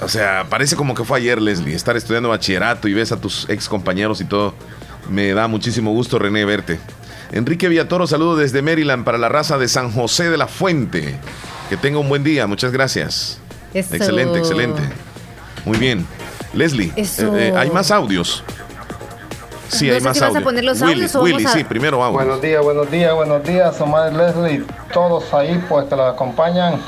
O sea, parece como que fue ayer, Leslie, estar estudiando bachillerato y ves a tus ex compañeros y todo. Me da muchísimo gusto, René, verte. Enrique Villatoro, saludo desde Maryland para la raza de San José de la Fuente. Que tenga un buen día, muchas gracias. Eso. Excelente, excelente. Muy bien. Leslie, eh, eh, hay más audios. Sí, No hay sé más si vas a audios. poner los Willy, audios o Willy, vamos a- sí, primero audio. Buenos días, buenos días, buenos días, Omar Leslie, todos ahí pues que los acompañan,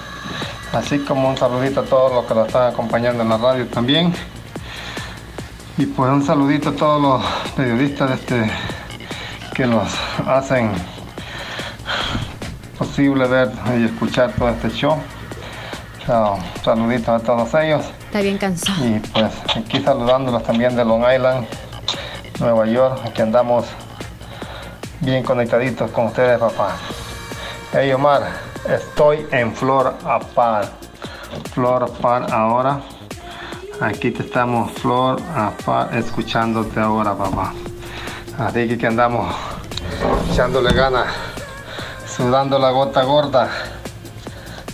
así como un saludito a todos los que lo están acompañando en la radio también. Y pues un saludito a todos los periodistas este, que los hacen posible ver y escuchar todo este show. So, saluditos a todos ellos. Está bien cansado. Y pues aquí saludándolos también de Long Island, Nueva York, aquí andamos bien conectaditos con ustedes, papá. Hey Omar, estoy en Flor Apar. Flor Apar ahora. Aquí te estamos, Flor Apar, escuchándote ahora, papá. Así que aquí andamos echándole ganas, sudando la gota gorda.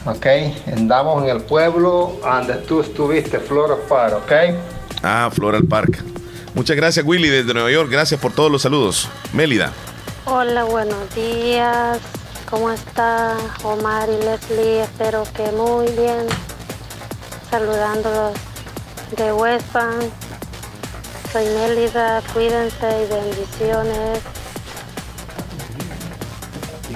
Ok, andamos en el pueblo donde tú estuviste, Flor Apar, ok. Ah, Floral Park. Muchas gracias, Willy, desde Nueva York. Gracias por todos los saludos. Mélida. Hola, buenos días. ¿Cómo está Omar y Leslie? Espero que muy bien. Saludándolos de West Palm. Soy Mélida. Cuídense y bendiciones.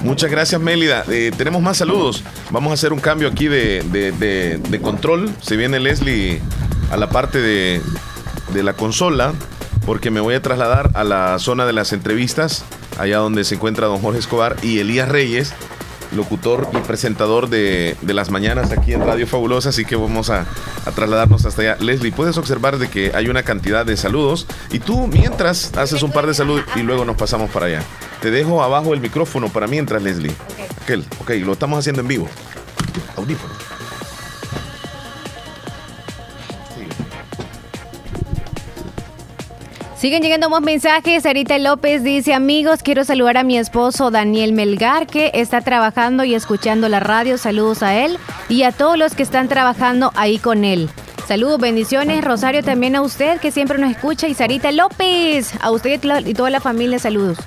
Muchas gracias, Mélida. Eh, tenemos más saludos. Vamos a hacer un cambio aquí de, de- de- de control. Se viene Leslie a la parte de, de la consola porque me voy a trasladar a la zona de las entrevistas, allá donde se encuentra don Jorge Escobar y Elías Reyes, locutor y presentador de, de las mañanas aquí en Radio Fabulosa, así que vamos a, a trasladarnos hasta allá. Leslie, puedes observar de que hay una cantidad de saludos y tú mientras haces un par de saludos y luego nos pasamos para allá. Te dejo abajo el micrófono para mientras, Leslie. Aquel, ok, lo estamos haciendo en vivo. Audífono. Siguen llegando más mensajes. Sarita López dice, amigos, quiero saludar a mi esposo Daniel Melgar, que está trabajando y escuchando la radio. Saludos a él y a todos los que están trabajando ahí con él. Saludos, bendiciones. Rosario, también a usted que siempre nos escucha. Y Sarita López, a usted y toda- la familia, saludos.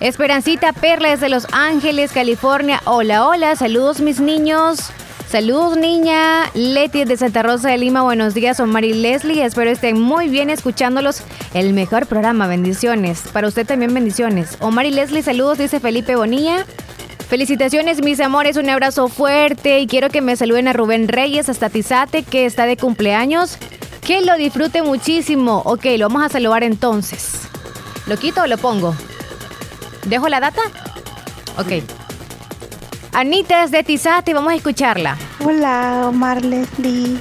Esperancita Perla desde Los Ángeles, California. Hola, hola, saludos mis niños. Saludos niña. Leti de Santa Rosa de Lima, buenos días. Omar y Leslie, espero estén muy bien escuchándolos. El mejor programa, bendiciones. Para usted también bendiciones. Omar y Leslie, saludos, dice Felipe Bonilla. Felicitaciones, mis amores, un abrazo fuerte y quiero que me saluden a Rubén Reyes hasta Tizate, que está de cumpleaños. Que lo disfrute muchísimo. Ok, lo vamos a saludar entonces. ¿Lo quito o lo pongo? ¿Dejo la data? Ok. Anita es de Tizate, vamos a escucharla. Hola, Omar Leslie.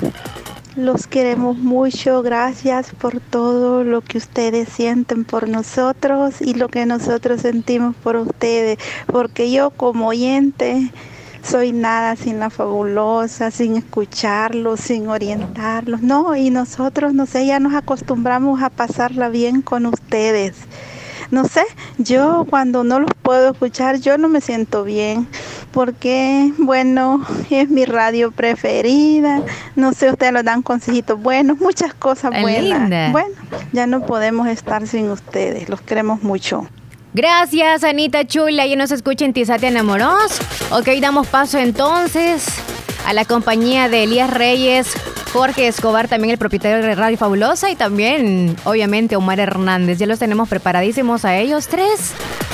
Los queremos mucho. Gracias por todo lo que ustedes sienten por nosotros y lo que nosotros sentimos por ustedes. Porque yo como oyente soy nada sin la fabulosa, sin escucharlos, sin orientarlos. No, y nosotros, no sé, ya nos acostumbramos a pasarla bien con ustedes. No sé, yo cuando no los puedo escuchar, yo no me siento bien, porque, bueno, es mi radio preferida. No sé, ustedes nos dan consejitos buenos, muchas cosas buenas. linda. Bueno, ya no podemos estar sin ustedes, los queremos mucho. Gracias, Anita Chula. Ya nos escucha en Tizate Enamoros. Ok, damos paso entonces a la compañía de Elías Reyes, Jorge Escobar, también el propietario de Radio Fabulosa, y también, obviamente, Omar Hernández. Ya los tenemos preparadísimos a ellos tres.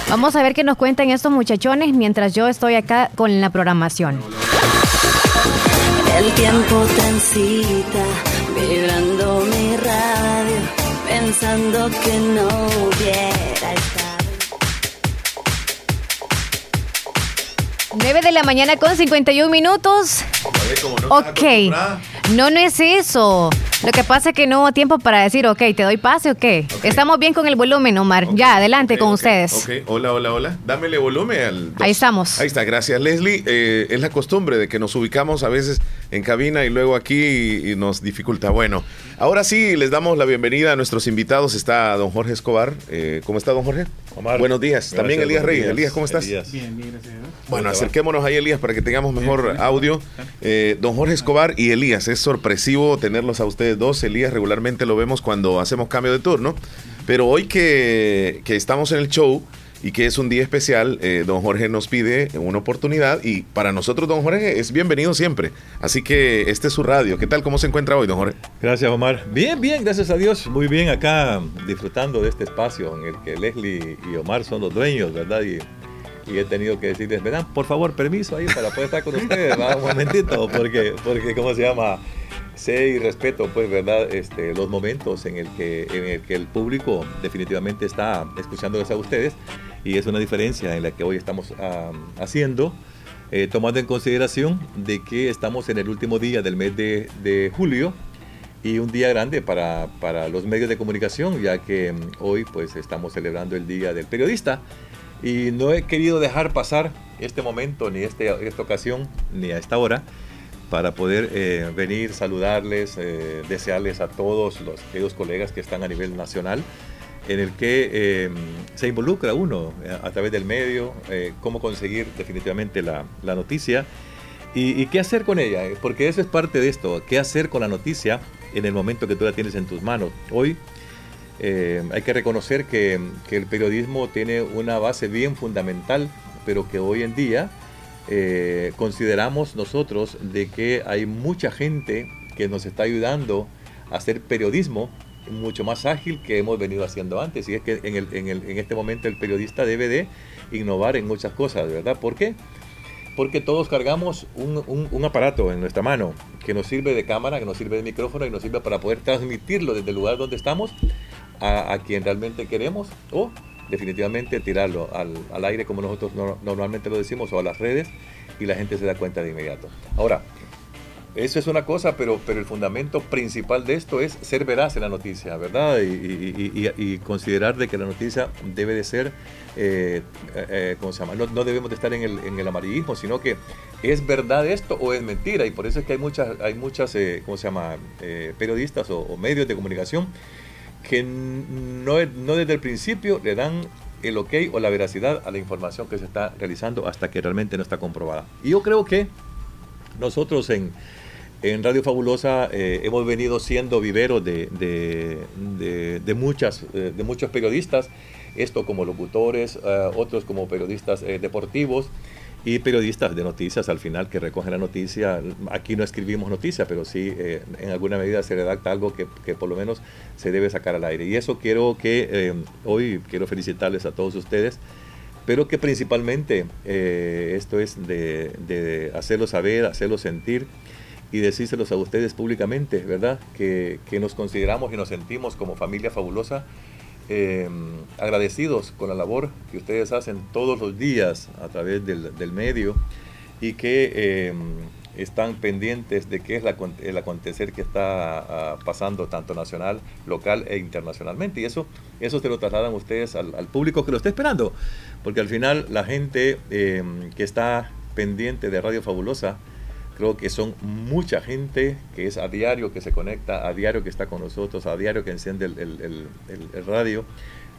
Vamos a ver qué nos cuentan estos muchachones mientras yo estoy acá con la programación. El tiempo transita, vibrando mi radio, pensando que no hubiera. 9 de la mañana con 51 minutos. Ok. No, no es eso. Lo que pasa es que no hubo tiempo para decir, ok, ¿te doy pase o qué? Estamos bien con el volumen, Omar. Ya, adelante con ustedes. Ok, hola, hola, hola. Dámele volumen al... Ahí estamos. Ahí está, gracias Leslie. Eh, es la costumbre de que nos ubicamos a veces en cabina y luego aquí y, y nos dificulta. Bueno, ahora sí les damos la bienvenida a nuestros invitados. Está don Jorge Escobar. Eh, ¿Cómo está don Jorge? Omar. Buenos días. Gracias, También Elías Reyes. Elías, ¿cómo estás? Elías. Bien, bien, gracias a Dios. Acerquémonos ahí, Elías, para que tengamos mejor audio. Eh, don Jorge Escobar y Elías, es sorpresivo tenerlos a ustedes dos. Elías regularmente lo vemos cuando hacemos cambio de turno, pero hoy que, que estamos en el show y que es un día especial, eh, don Jorge nos pide una oportunidad y para nosotros, don Jorge, es bienvenido siempre. Así que este es su radio. ¿Qué tal? ¿Cómo se encuentra hoy, don Jorge? Gracias, Omar. Bien, bien, gracias a Dios. Muy bien acá disfrutando de este espacio en el que Leslie y Omar son los dueños, ¿verdad? Y, y he tenido que decirles, dan por favor permiso ahí para poder estar con ustedes, ¿verdad? un momentito, porque, porque, ¿cómo se llama? Sé y respeto, pues, ¿verdad? Este, los momentos en el, que, en el que el público definitivamente está escuchándoles a ustedes y es una diferencia en la que hoy estamos haciendo, eh, tomando en consideración de que estamos en el último día del mes de, de julio y un día grande para, para los medios de comunicación, ya que mm, hoy pues estamos celebrando el Día del Periodista y no he querido dejar pasar este momento, ni este, esta ocasión, ni a esta hora, para poder eh, venir, saludarles, eh, desearles a todos los queridos colegas que están a nivel nacional, en el que eh, se involucra uno eh, a través del medio, eh, cómo conseguir definitivamente la, la noticia y, y qué hacer con ella, eh, porque eso es parte de esto, qué hacer con la noticia en el momento que tú la tienes en tus manos. Hoy eh, hay que reconocer que, el periodismo tiene una base bien fundamental, pero que hoy en día eh, consideramos nosotros de que hay mucha gente que nos está ayudando a hacer periodismo mucho más ágil que hemos venido haciendo antes. Y es que en, el- en el- este momento el periodista debe de innovar en muchas cosas, ¿verdad? ¿Por qué? Porque todos cargamos un, un- un aparato en nuestra mano que nos sirve de cámara, que nos sirve de micrófono y nos sirve para poder transmitirlo desde el lugar donde estamos a, quien realmente queremos o definitivamente tirarlo al, al aire como nosotros no- normalmente lo decimos o a las redes y la gente se da cuenta de inmediato. Ahora, eso es una cosa, pero, pero el fundamento principal de esto es ser veraz en la noticia, ¿verdad? Y, y- considerar de que la noticia debe de ser, eh, eh, eh, ¿cómo se llama? No, no debemos de estar en el, en el amarillismo, sino que es verdad esto o es mentira. Y por eso es que hay muchas, hay muchas eh, ¿cómo se llama? Periodistas o medios de comunicación que no, desde el principio le dan el ok o la veracidad a la información que se está realizando hasta que realmente no está comprobada. Y yo creo que nosotros en, en Radio Fabulosa eh, hemos venido siendo viveros de, de, de- muchas, eh, de muchos periodistas, esto como locutores, eh, otros como periodistas deportivos y periodistas de noticias al final que recogen la noticia. Aquí no escribimos noticia, pero sí eh, en alguna medida se redacta algo que, que por lo menos se debe sacar al aire. Y eso quiero que eh, hoy quiero felicitarles a todos ustedes pero que principalmente eh, esto es de, de hacerlo saber, hacerlo sentir y decírselos a ustedes públicamente, ¿verdad? Que, que nos consideramos y nos sentimos como familia fabulosa eh, agradecidos con la labor que ustedes hacen todos los días a través del, del medio y que eh, están pendientes de qué es la el acontecer que está ah, pasando tanto nacional, local e internacionalmente. Y eso, eso se lo trasladan ustedes al, al público que lo está esperando, porque al final la gente eh, que está pendiente de Radio Fabulosa, creo que son mucha gente que es a diario que se conecta, a diario que está con nosotros, a diario que enciende el, radio,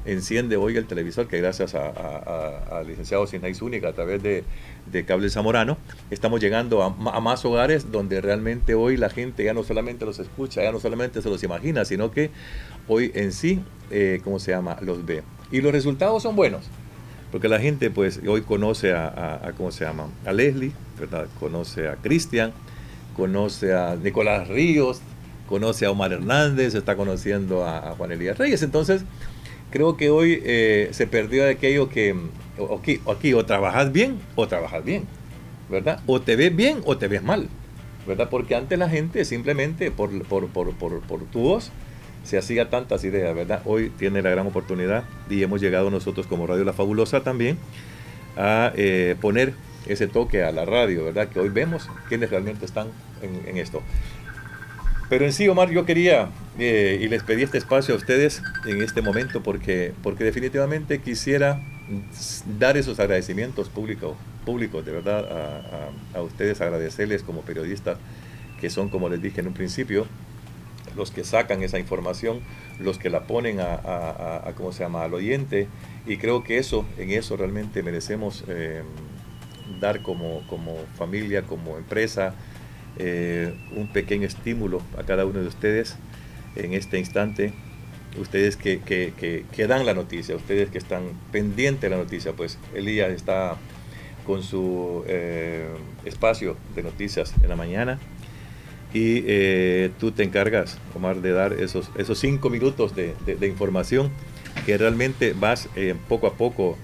enciende hoy el televisor, que gracias a- a- al licenciado Sinay Zúñiga a través de, de Cable Zamorano, estamos llegando a más hogares donde realmente hoy la gente ya no solamente los escucha, ya no solamente se los imagina, sino que hoy en sí, eh, ¿cómo se llama?, los ve. Y los resultados son buenos. Porque la gente pues hoy conoce a, ¿cómo se llama? A Leslie, ¿verdad? Conoce a Cristian, conoce a Nicolás Ríos, conoce a Omar Hernández, está conociendo a, a Juan Elías Reyes. Entonces, creo que hoy eh, se perdió aquello que o- aquí, o aquí o trabajas bien o trabajas bien, ¿verdad? O te ves bien o te ves mal, ¿verdad? Porque antes la gente simplemente por, por, por, por, por tu voz se hacía tantas ideas, ¿verdad? Hoy tiene la gran oportunidad y hemos llegado nosotros como Radio La Fabulosa también a eh, poner ese toque a la radio, ¿verdad? Que hoy vemos quiénes realmente están en, en esto. Pero en sí, Omar, yo quería eh, y les pedí este espacio a ustedes en este momento porque, porque definitivamente quisiera dar esos agradecimientos públicos, públicos de verdad, a, a, ustedes, agradecerles como periodistas, que son, como les dije en un principio, los que sacan esa información, los que la ponen a, ¿cómo se llama?, al oyente, y creo que eso, en eso realmente merecemos eh, dar como, como familia, como empresa, eh, un pequeño estímulo a cada uno de ustedes en este instante. Ustedes que, que, que, dan la noticia, ustedes que están pendientes de la noticia, pues Elías está con su eh, espacio de noticias en la mañana y eh, tú te encargas, Omar, de dar esos, esos cinco minutos de, de, información que realmente vas poco a poco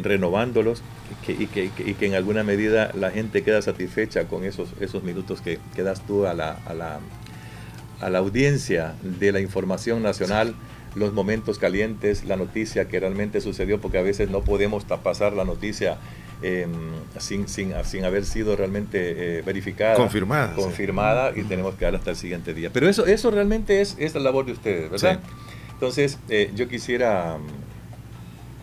renovándolos y, que, y, que, en alguna medida la gente queda satisfecha con esos, esos minutos que, que das tú a la, a, la, a la audiencia de la información nacional, los momentos calientes, la noticia que realmente sucedió, porque a veces no podemos pasar la noticia eh, sin, sin, sin, haber sido realmente eh, verificada. Confirmada. Confirmada y tenemos que dar hasta el siguiente día. Pero eso, eso realmente es, es la labor de ustedes, ¿verdad? Sí. Entonces, eh, yo quisiera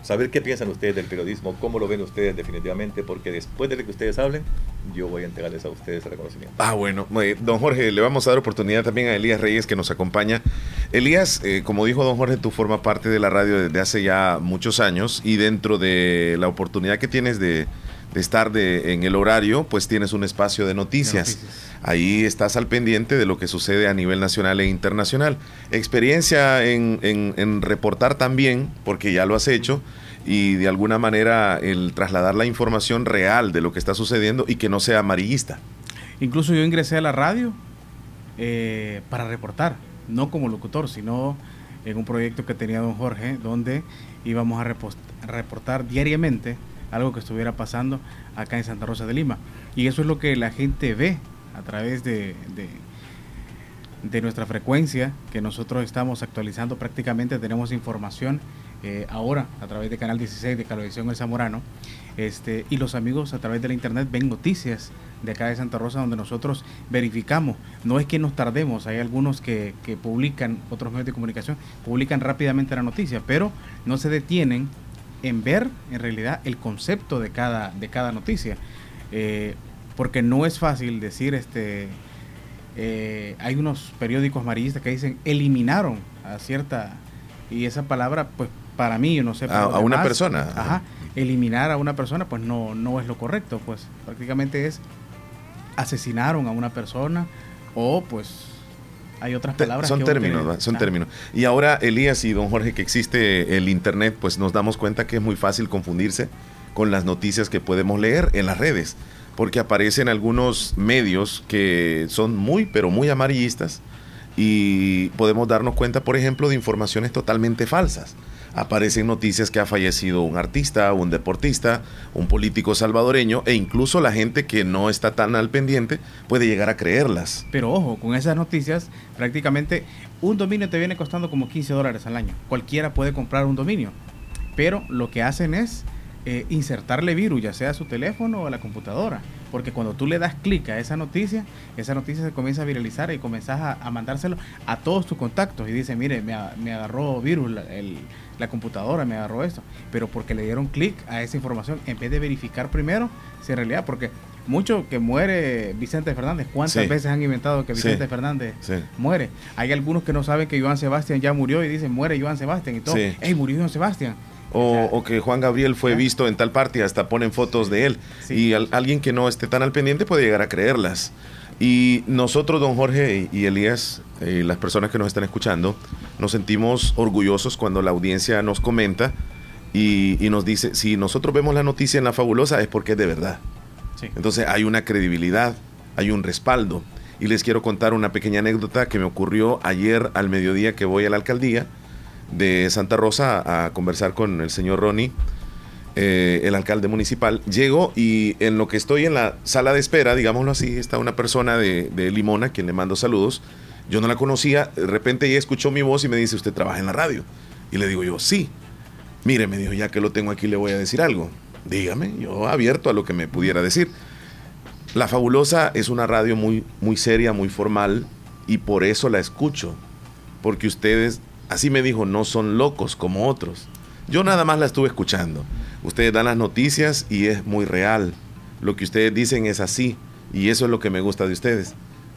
saber qué piensan ustedes del periodismo, cómo lo ven ustedes definitivamente, porque después de que ustedes hablen, yo voy a entregarles a ustedes el reconocimiento. Ah, bueno, don Jorge, le vamos a dar oportunidad también a Elías Reyes que nos acompaña. Elías, eh, como dijo don Jorge, tú formas parte de la radio desde hace ya muchos años y dentro de la oportunidad que tienes de, de estar de, en el horario, pues tienes un espacio de noticias. de noticias. Ahí estás al pendiente de lo que sucede a nivel nacional e internacional. Experiencia en, reportar también, porque ya lo has hecho y de alguna manera el trasladar la información real de lo que está sucediendo y que no sea amarillista. Incluso yo ingresé a la radio eh, para reportar, no como locutor, sino en un proyecto que tenía don Jorge, donde íbamos a reportar diariamente algo que estuviera pasando acá en Santa Rosa de Lima. Y eso es lo que la gente ve a través de, de, nuestra frecuencia, que nosotros estamos actualizando prácticamente, tenemos información eh, ahora a través de Canal 16 de Calevisión El Zamorano, este, y los amigos a través de la internet ven noticias de acá de Santa Rosa donde nosotros verificamos. No es que nos tardemos, hay algunos que, que publican, otros medios de comunicación, publican rápidamente la noticia, pero no se detienen en ver en realidad el concepto de cada, de cada noticia. Eh, porque no es fácil decir, este, eh, hay unos periódicos amarillistas que dicen eliminaron a cierta, y esa palabra pues para mí, yo no sé. A, a una persona. Ajá, eliminar a una persona, pues no, no es lo correcto, pues prácticamente es asesinaron a una persona o pues hay otras palabras. Son términos, que, son ah. términos. Y ahora, Elías y don Jorge, que existe el Internet, pues nos damos cuenta que es muy fácil confundirse con las noticias que podemos leer en las redes, porque aparecen algunos medios que son muy, pero muy amarillistas y podemos darnos cuenta, por ejemplo, de informaciones totalmente falsas aparecen noticias que ha fallecido un artista, un deportista, un político salvadoreño e incluso la gente que no está tan al pendiente puede llegar a creerlas. Pero ojo, con esas noticias prácticamente un dominio te viene costando como 15 dólares al año. Cualquiera puede comprar un dominio. Pero lo que hacen es eh, insertarle virus, ya sea a su teléfono o a la computadora. Porque cuando tú le das clic a esa noticia, esa noticia se comienza a viralizar y comenzás a, a mandárselo a todos tus contactos. Y dice, mire, me, me agarró virus el, la computadora, me agarró esto. Pero porque le dieron clic a esa información en vez de verificar primero si en realidad, porque mucho que muere Vicente Fernández. ¿Cuántas sí. veces han inventado que Vicente sí. Fernández sí. muere? Hay algunos que no saben que Joan Sebastián ya murió y dicen muere Joan Sebastián y todo. ¡Ey, murió Joan Sebastián! O, o, que Juan Gabriel fue visto en tal parte hasta ponen fotos de él. Y al, alguien que no esté tan al pendiente puede llegar a creerlas. Y nosotros, don Jorge y Elías, y las personas que nos están escuchando, nos sentimos orgullosos cuando la audiencia nos comenta y, y, nos dice, si nosotros vemos la noticia en la fabulosa es porque es de verdad. Sí. Entonces hay una credibilidad, hay un respaldo. Y les quiero contar una pequeña anécdota que me ocurrió ayer al mediodía que voy a la alcaldía de Santa Rosa a conversar con el señor Ronnie, eh, el alcalde municipal. Llego y en lo que estoy en la sala de espera, digámoslo así, está una persona de, de Limona, quien le mando saludos. Yo no la conocía, de repente ella escuchó mi voz y me dice, ¿usted trabaja en la radio? Y le digo yo, sí. Mire, me dijo, ya que lo tengo aquí le voy a decir algo. Dígame, yo abierto a lo que me pudiera decir. La Fabulosa es una radio muy, muy seria, muy formal, y por eso la escucho. Porque ustedes, así me dijo, no son locos como otros. Yo nada más la estuve escuchando. Ustedes dan las noticias y es muy real. Lo que ustedes dicen es así. Y eso es lo que me gusta de ustedes.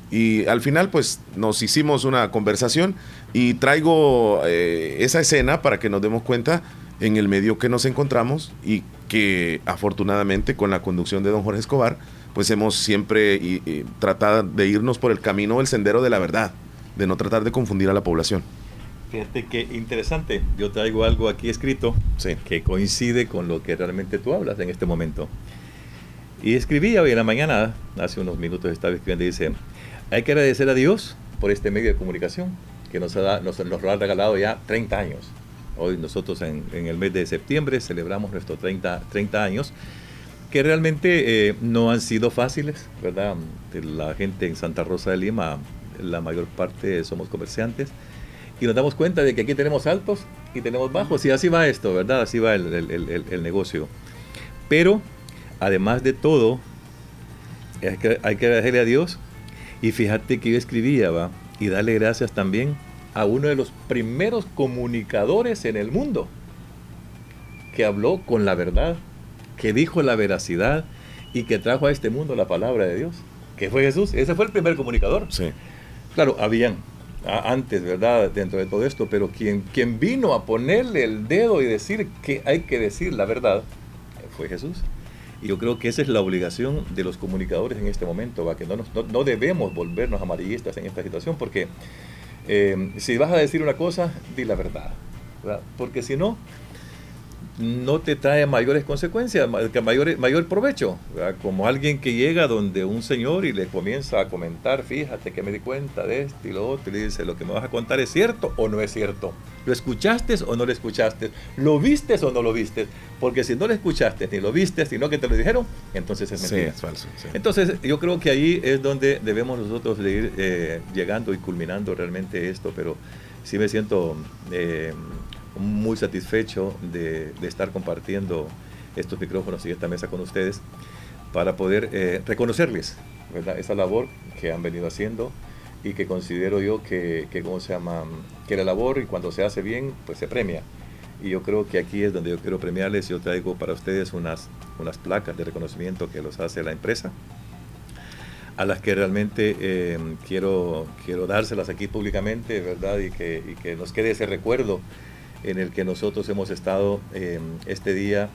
Y al final, pues nos hicimos una conversación y traigo eh, esa escena para que nos demos cuenta en el medio que nos encontramos y que afortunadamente con la conducción de don Jorge Escobar, pues hemos siempre tratado de irnos por el camino, el sendero de la verdad, de no tratar de confundir a la población. Fíjate qué interesante. Yo traigo algo aquí escrito que coincide con lo que realmente tú hablas en este momento. Y escribí hoy en la mañana, hace unos minutos estaba escribiendo y dice, hay que agradecer a Dios por este medio de comunicación que nos, ha, nos, nos lo ha regalado ya 30 años. Hoy nosotros en, en, el mes de septiembre celebramos nuestros 30, 30 años, que realmente eh, no han sido fáciles, ¿verdad? La gente en Santa Rosa de Lima, la mayor parte somos comerciantes y nos damos cuenta de que aquí tenemos altos y tenemos bajos, y así va esto, ¿verdad? Así va el, el, el, negocio. Pero, además de todo, hay que, hay que agradecerle a Dios, y fíjate que yo escribía, ¿va? Y darle gracias también a uno de los primeros comunicadores en el mundo, que habló con la verdad, que dijo la veracidad y que trajo a este mundo la palabra de Dios, que fue Jesús. Ese fue el primer comunicador. Sí. Claro, habían antes, ¿verdad? Dentro de todo esto, pero quien, quien vino a ponerle el dedo y decir que hay que decir la verdad fue Jesús. Y yo creo que esa es la obligación de los comunicadores en este momento, ¿va? que no, no, debemos volvernos amarillistas en esta situación, porque eh, si vas a decir una cosa, di la verdad, ¿verdad? porque si no, no te trae mayores consecuencias, mayor, mayor provecho. Como alguien que llega donde un señor y le comienza a comentar, fíjate que me di cuenta de esto y lo otro, y le dice, lo que me vas a contar es cierto o no es cierto. ¿Lo escuchaste o no lo escuchaste? ¿Lo viste o no lo viste? Porque si no lo escuchaste ni lo viste, sino que te lo dijeron, entonces es mentira. es falso. Entonces yo creo que ahí es donde debemos nosotros ir eh, llegando y culminando realmente esto, pero sí me siento... Eh, muy satisfecho de, estar compartiendo estos micrófonos y esta mesa con ustedes para poder eh, reconocerles esa labor que han venido haciendo y que considero yo que, que, ¿cómo se llama? que la labor y cuando se hace bien, pues se premia. Y yo creo que aquí es donde yo quiero premiarles. Yo traigo para ustedes unas, unas placas de reconocimiento que los hace la empresa, a las que realmente eh, quiero, quiero dárselas aquí públicamente, ¿verdad? Y que, y que nos quede ese recuerdo en el que nosotros hemos estado em, este día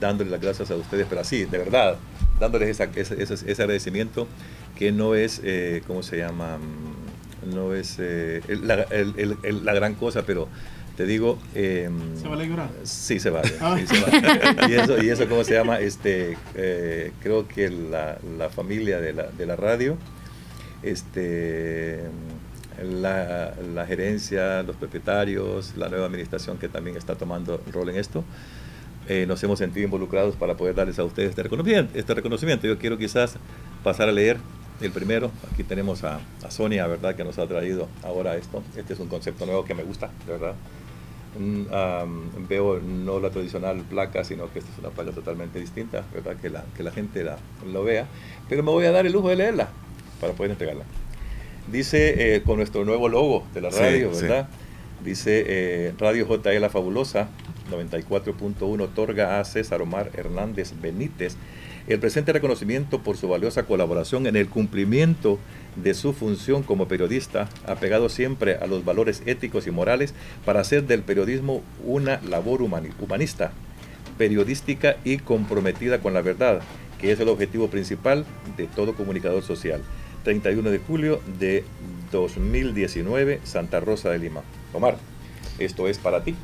dándoles las gracias a ustedes, pero así, de verdad, dándoles ese, agradecimiento que no es, eh, ¿cómo se llama? Mm, no es eh, la, gran cosa, pero te digo... Eh, ¿Se vale llorar? Sí, se vale. Ah. se vale. y, eso, y eso, ¿cómo se llama? Este, eh, creo que la, la familia de la, de la radio, este la, gerencia, los propietarios, la nueva administración que también está tomando rol en esto, eh, nos hemos sentido involucrados para poder darles a ustedes este reconocimiento, este reconocimiento. Yo quiero quizás pasar a leer el primero. Aquí tenemos a, a Sonia, ¿verdad?, que nos ha traído ahora esto. Este es un concepto nuevo que me gusta, verdad. Veo no la tradicional placa, sino que esta es una placa totalmente distinta, ¿verdad? Que la, que la gente la, lo vea. Pero me voy a dar el lujo de leerla para poder entregarla. Dice eh, con nuestro nuevo logo de la radio, ¿verdad? Dice eh, Radio JL La Fabulosa, 94.1, otorga a César Omar Hernández Benítez el presente reconocimiento por su valiosa colaboración en el cumplimiento de su función como periodista, apegado siempre a los valores éticos y morales para hacer del periodismo una labor humanista, periodística y comprometida con la verdad, que es el objetivo principal de todo comunicador social. 31 de julio de 2019, Santa Rosa de Lima. Omar, esto es para ti.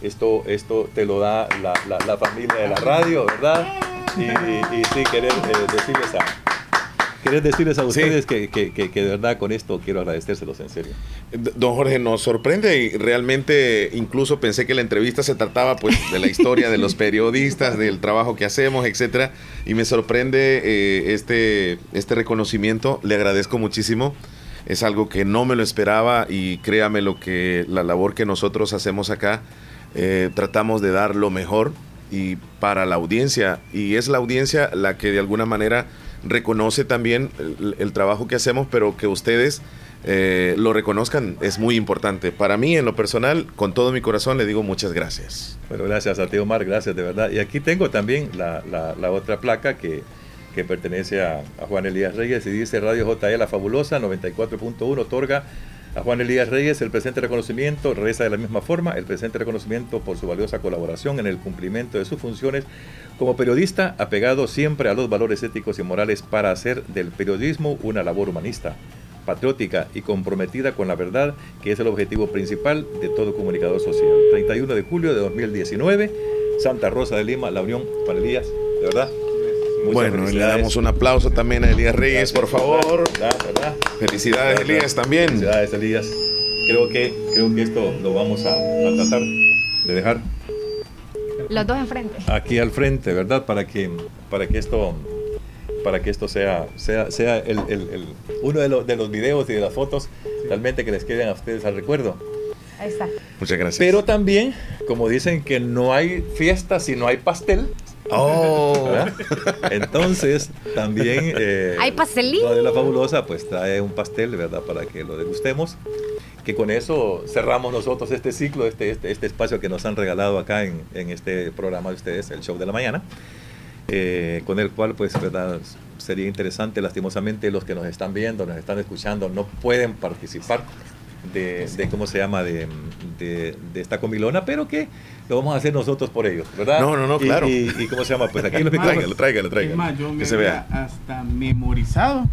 Esto, esto te lo da la, familia de la radio, ¿verdad? Y, y, sí, querer eh, decirles a, ¿Querés decirles a ustedes que, que, que, de verdad con esto quiero agradecérselos en serio? Don Jorge, nos sorprende y realmente incluso pensé que la entrevista se trataba pues de la historia de los periodistas, del trabajo que hacemos, etcétera, y me sorprende eh, este, este reconocimiento. Le agradezco muchísimo. Es algo que no me lo esperaba y créame lo que la labor que nosotros hacemos acá, eh, tratamos de dar lo mejor y para la audiencia. Y es la audiencia la que de alguna manera reconoce también el, trabajo que hacemos, pero que ustedes eh, lo reconozcan es muy importante. Para mí, en lo personal, con todo mi corazón, le digo muchas gracias. Bueno, gracias a ti, Omar, gracias de verdad. Y aquí tengo también la, la, otra placa que, que pertenece a, a, Juan Elías Reyes y dice Radio JE La Fabulosa 94.1 otorga a Juan Elías Reyes el presente reconocimiento, reza de la misma forma el presente reconocimiento por su valiosa colaboración en el cumplimiento de sus funciones como periodista, apegado siempre a los valores éticos y morales para hacer del periodismo una labor humanista patriótica y comprometida con la verdad, que es el objetivo principal de todo comunicador social. 31 de julio de 2019, Santa Rosa de Lima, la Unión para Elías, de verdad. Bueno, le damos un aplauso también a Elías Reyes, por favor. ¿verdad? Felicidades, Elías, también. Felicidades, Elías. Creo que, creo que esto lo vamos a, a tratar de dejar los dos enfrente. Aquí al frente, ¿verdad? Para que, para que esto para que esto sea, sea, sea el, el, el uno de, los de los videos y de las fotos realmente que les queden a ustedes al recuerdo. Ahí está. Muchas gracias. Pero también, como dicen que no hay fiesta si no hay pastel. Oh. ¿verdad? Entonces, también. Eh, ¿Hay pastelín? de la Fabulosa, pues trae un pastel, ¿verdad? Para que lo degustemos. Que con eso cerramos nosotros este ciclo, este, este, este espacio que nos han regalado acá en, en este programa de ustedes, el show de la mañana. Eh, con el cual pues verdad sería interesante lastimosamente los que nos están viendo nos están escuchando no pueden participar de, de cómo se llama de, de, de, esta comilona pero que lo vamos a hacer nosotros por ellos verdad no no no y, claro y, y, cómo se llama pues aquí lo tráigalo tráigalo tráigalo más, yo me que se vea hasta memorizado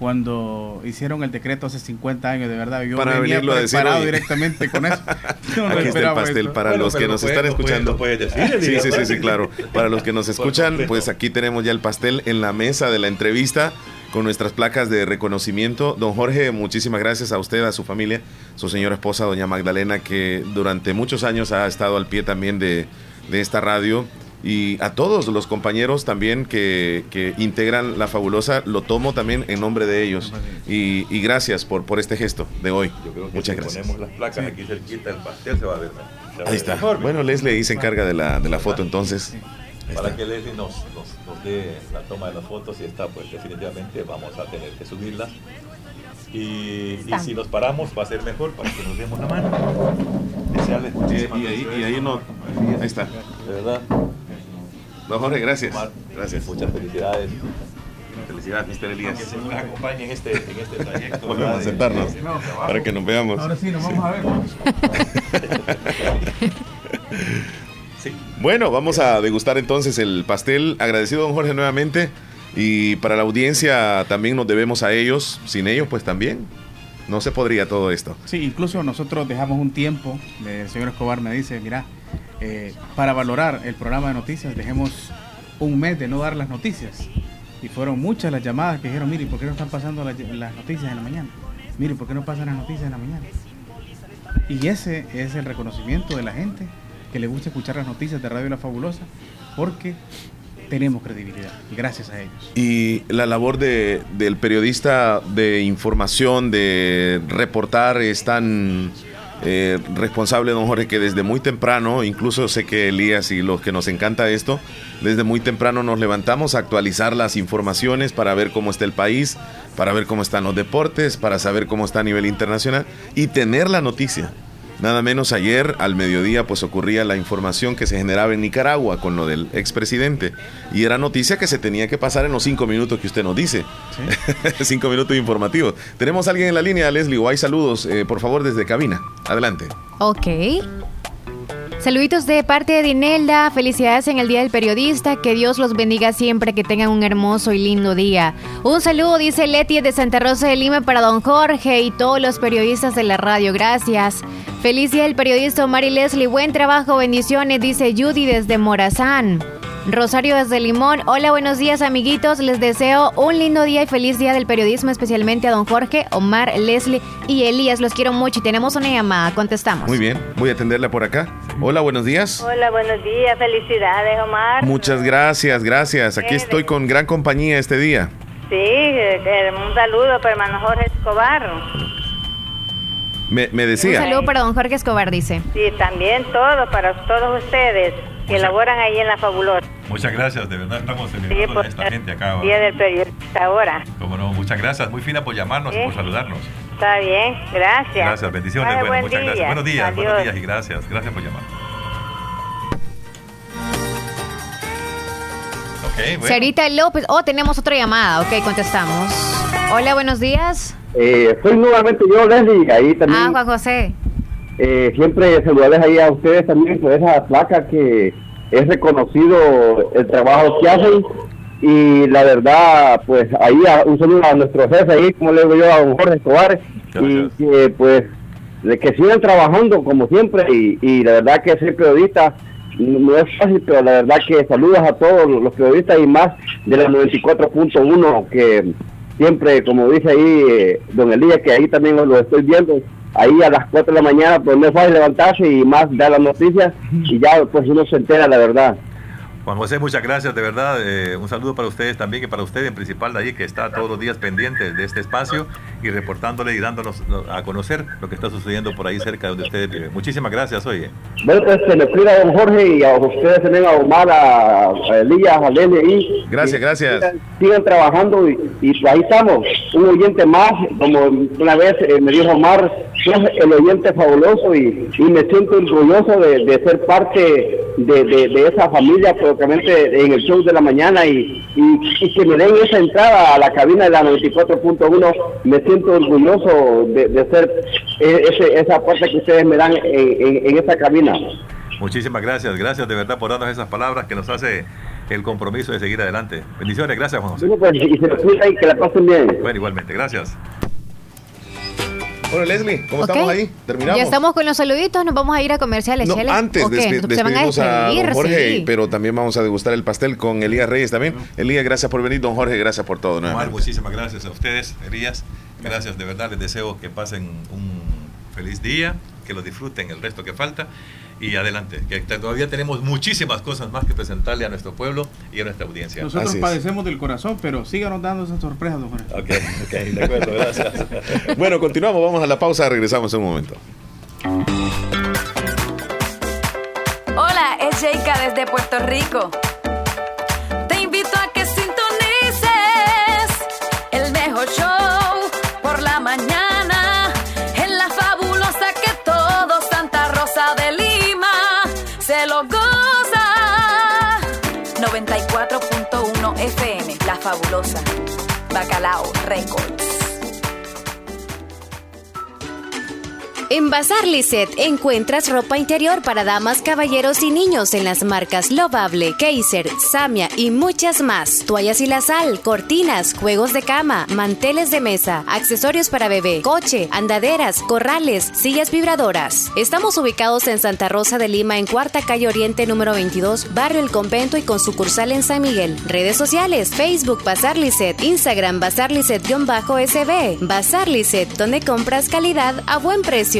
cuando hicieron el decreto hace 50 años, de verdad. Yo para venía venirlo preparado a decir directamente con eso. No Aquí está el pastel esto. para bueno, los que nos están escuchando. Puede, decir, sí, sí, sí, sí, claro. Para los que nos escuchan, pues aquí tenemos ya el pastel en la mesa de la entrevista con nuestras placas de reconocimiento. Don Jorge, muchísimas gracias a usted, a su familia, su señora esposa, doña Magdalena, que durante muchos años ha estado al pie también de, de esta radio y a todos los compañeros también que, que, integran la fabulosa, lo tomo también en nombre de ellos. Y, y gracias por, por este gesto de hoy. Yo creo que Muchas si gracias. ponemos las placas aquí cerquita, el pastel se va a ver. Ahí está. Bueno, Leslie ahí se encarga de la, de la foto entonces. Para que Leslie nos, nos, nos, dé la toma de las fotos y está, pues definitivamente vamos a tener que subirlas. Y, y, si nos paramos va a ser mejor para que nos demos la mano. Desearles muchísimas y, ahí, y ahí, no, ahí está. De verdad. Don Jorge, gracias. Gracias. Muchas felicidades. Felicidades, Mr. Elías. Que se nos acompañe en este, en este trayecto. Volvemos a sentarnos para que nos veamos. Ahora sí, nos vamos a ver. sí. Bueno, vamos a degustar entonces el pastel. Agradecido, don Jorge, nuevamente. Y para la audiencia también nos debemos a ellos. Sin ellos, pues también no se podría todo esto. Sí, incluso nosotros dejamos un tiempo. El señor Escobar me dice, mira, eh, para valorar el programa de noticias, dejemos un mes de no dar las noticias. Y fueron muchas las llamadas que dijeron, mire, ¿por qué no están pasando las, las noticias en la mañana? Mire, ¿por qué no pasan las noticias en la mañana? Y ese es el reconocimiento de la gente que le gusta escuchar las noticias de Radio La Fabulosa, porque tenemos credibilidad, gracias a ellos. Y la labor de, del periodista de información, de reportar, es tan eh, responsable, don Jorge, que desde muy temprano, incluso sé que Elías y los que nos encanta esto, desde muy temprano nos levantamos a actualizar las informaciones para ver cómo está el país, para ver cómo están los deportes, para saber cómo está a nivel internacional y tener la noticia. Nada menos ayer al mediodía pues ocurría la información que se generaba en Nicaragua con lo del expresidente y era noticia que se tenía que pasar en los cinco minutos que usted nos dice. ¿Sí? cinco minutos informativos. Tenemos a alguien en la línea, Leslie, o hay saludos, eh, por favor, desde cabina. Adelante. Ok. Saluditos de parte de Dinelda, felicidades en el Día del Periodista, que Dios los bendiga siempre, que tengan un hermoso y lindo día. Un saludo, dice Leti de Santa Rosa de Lima para don Jorge y todos los periodistas de la radio, gracias. Feliz Día del Periodista Omar y Leslie, buen trabajo, bendiciones, dice Judy desde Morazán. Rosario desde Limón, hola, buenos días amiguitos, les deseo un lindo día y feliz día del periodismo, especialmente a don Jorge, Omar, Leslie y Elías, los quiero mucho y tenemos una llamada, contestamos. Muy bien, voy a atenderla por acá. Hola, buenos días. Hola, buenos días, felicidades Omar. Muchas gracias, gracias, aquí estoy con gran compañía este día. Sí, un saludo para hermano Jorge Escobar. Me, me, decía. Un saludo para don Jorge Escobar, dice. Sí, también todo, para todos ustedes. Que laboran ahí en la Fabulosa. Muchas gracias, de verdad estamos Sí, celebrando por esta gente acá. Día del periodista ahora. Como no, muchas gracias, muy fina por llamarnos y Sí. por saludarnos. Está bien, gracias. Gracias, bendiciones, bueno, buen muchas gracias. día. Buenos días, buenos Adiós. días y gracias, gracias por llamar. Ok, bueno. Sarita López. Oh, tenemos otra llamada. Ok, contestamos. Hola, buenos días. Eh, soy nuevamente yo, Leslie, ahí también. Ah, Juan José. Eh, siempre saludarles ahí a ustedes también por esa placa que es reconocido el trabajo que hacen. Y la verdad pues ahí a- un saludo a nuestro jefe ahí como le digo yo a don Jorge Escobar. Y que pues de que sigan trabajando como siempre y, y la verdad que ser periodista no es fácil pero la verdad que saludos a todos los periodistas y más de la 94.1 que siempre como dice ahí eh, don Elías que ahí también lo estoy viendo ahí a las 4 de la mañana pues no es fácil levantarse y más dar las noticias y ya pues uno se entera la verdad Juan José, muchas gracias, de verdad. eh, un saludo para ustedes también y para usted en principal de ahí que está todos los días pendiente de este espacio y reportándole y dándonos no, a conocer lo que está sucediendo por ahí cerca de donde ustedes viven. Muchísimas gracias, oye. bueno pues se me cuida a don Jorge y a ustedes también a Omar a, Elías a Lele ahí Gracias, gracias. sigan, sigan trabajando y, y pues ahí estamos un oyente más como una vez eh, me dijo Omar sos el oyente fabuloso y, y me siento orgulloso de, de ser parte de, de- de esa familia propiamente en el show de la mañana y, y- y que me den esa entrada a la cabina de la 94.1 me siento orgulloso de, de ser eh, ese- esa parte que ustedes me dan en, en- en esa cabina Muchísimas gracias, gracias de verdad por darnos esas palabras que nos hace el compromiso de seguir adelante. Bendiciones, gracias Juan José. Bueno, pues, y se cuida y que la pasen bien Bueno, igualmente, gracias. Bueno, Leslie, ¿cómo estamos ahí? Terminamos. Ya estamos con los saluditos, nos vamos a ir a comerciales, No, antes ¿O qué? despe- Se van a despedimos a, despedir, don Jorge, sí. pero también vamos a degustar el pastel con Elías Reyes también. Elías, gracias por venir. Don Jorge, gracias por todo. Omar, muchísimas gracias a ustedes, Elías. Gracias, de verdad, les deseo que pasen un feliz día, que lo disfruten el resto que falta y adelante, que todavía tenemos muchísimas cosas más que presentarle a nuestro pueblo y a nuestra audiencia. Nosotros padecemos del corazón, pero síganos dando esas sorpresas, don Jorge. Ok, ok, de acuerdo, gracias. Bueno, continuamos, vamos a la pausa, regresamos en un momento. Hola, es Sheika desde Puerto Rico. Fabulosa. Bacalao Records. En Bazar Lisset encuentras ropa interior para damas, caballeros y niños en las marcas Lovable, Kaiser, Samia y muchas más. Toallas y la sal, cortinas, juegos de cama, manteles de mesa, accesorios para bebé, coche, andaderas, corrales, sillas vibradoras. Estamos ubicados en Santa Rosa de Lima en Cuarta Calle Oriente número 22, Barrio El Convento y con sucursal en San Miguel. Redes sociales, Facebook Bazar Lisset, Instagram Bazar Lisset-SB. Bazar Lisset, donde compras calidad a buen precio.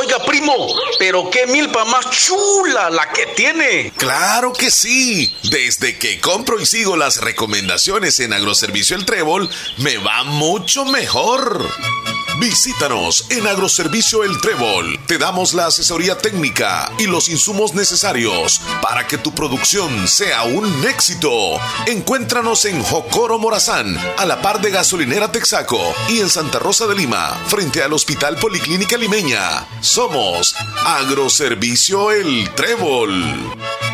Oiga, primo, pero qué milpa más chula la que tiene. Claro que sí. Desde que compro y sigo las recomendaciones en Agroservicio El Trébol, me va mucho mejor. Visítanos en Agroservicio El Trébol. Te damos la asesoría técnica y los insumos necesarios para que tu producción sea un éxito. Encuéntranos en Jocoro Morazán, a la par de Gasolinera Texaco y en Santa Rosa de Lima, frente al Hospital Policlínica Limeña. Somos Agroservicio El Trébol.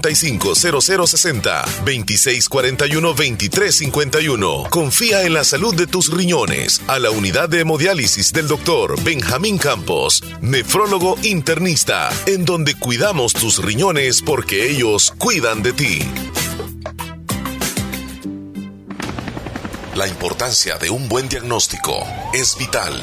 7745-0060, 2641-2351. Confía en la salud de tus riñones a la unidad de hemodiálisis del doctor Benjamín Campos, nefrólogo internista, en donde cuidamos tus riñones porque ellos cuidan de ti. La importancia de un buen diagnóstico es vital.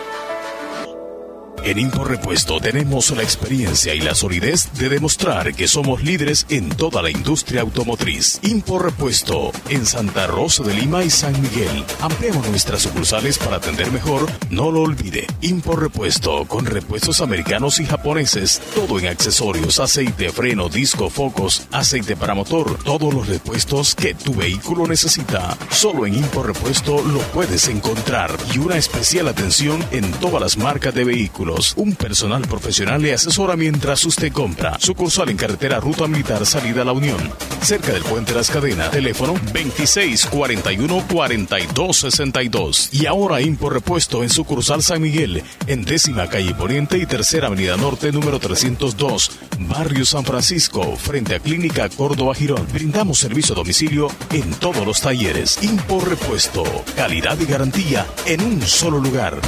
En Impor Repuesto tenemos la experiencia y la solidez de demostrar que somos líderes en toda la industria automotriz. Impor Repuesto en Santa Rosa de Lima y San Miguel. Ampliamos nuestras sucursales para atender mejor. No lo olvide. Impor Repuesto con repuestos americanos y japoneses. Todo en accesorios, aceite, freno, disco, focos, aceite para motor. Todos los repuestos que tu vehículo necesita. Solo en Impor Repuesto lo puedes encontrar. Y una especial atención en todas las marcas de vehículos. Un personal profesional le asesora mientras usted compra. Sucursal en carretera Ruta Militar Salida la Unión. Cerca del Puente Las Cadenas. Teléfono 2641-4262. Y ahora Impor Repuesto en sucursal San Miguel. En décima calle Poniente y tercera avenida Norte número 302. Barrio San Francisco. Frente a Clínica Córdoba Girón. Brindamos servicio a domicilio en todos los talleres. Impor Repuesto. Calidad y garantía en un solo lugar.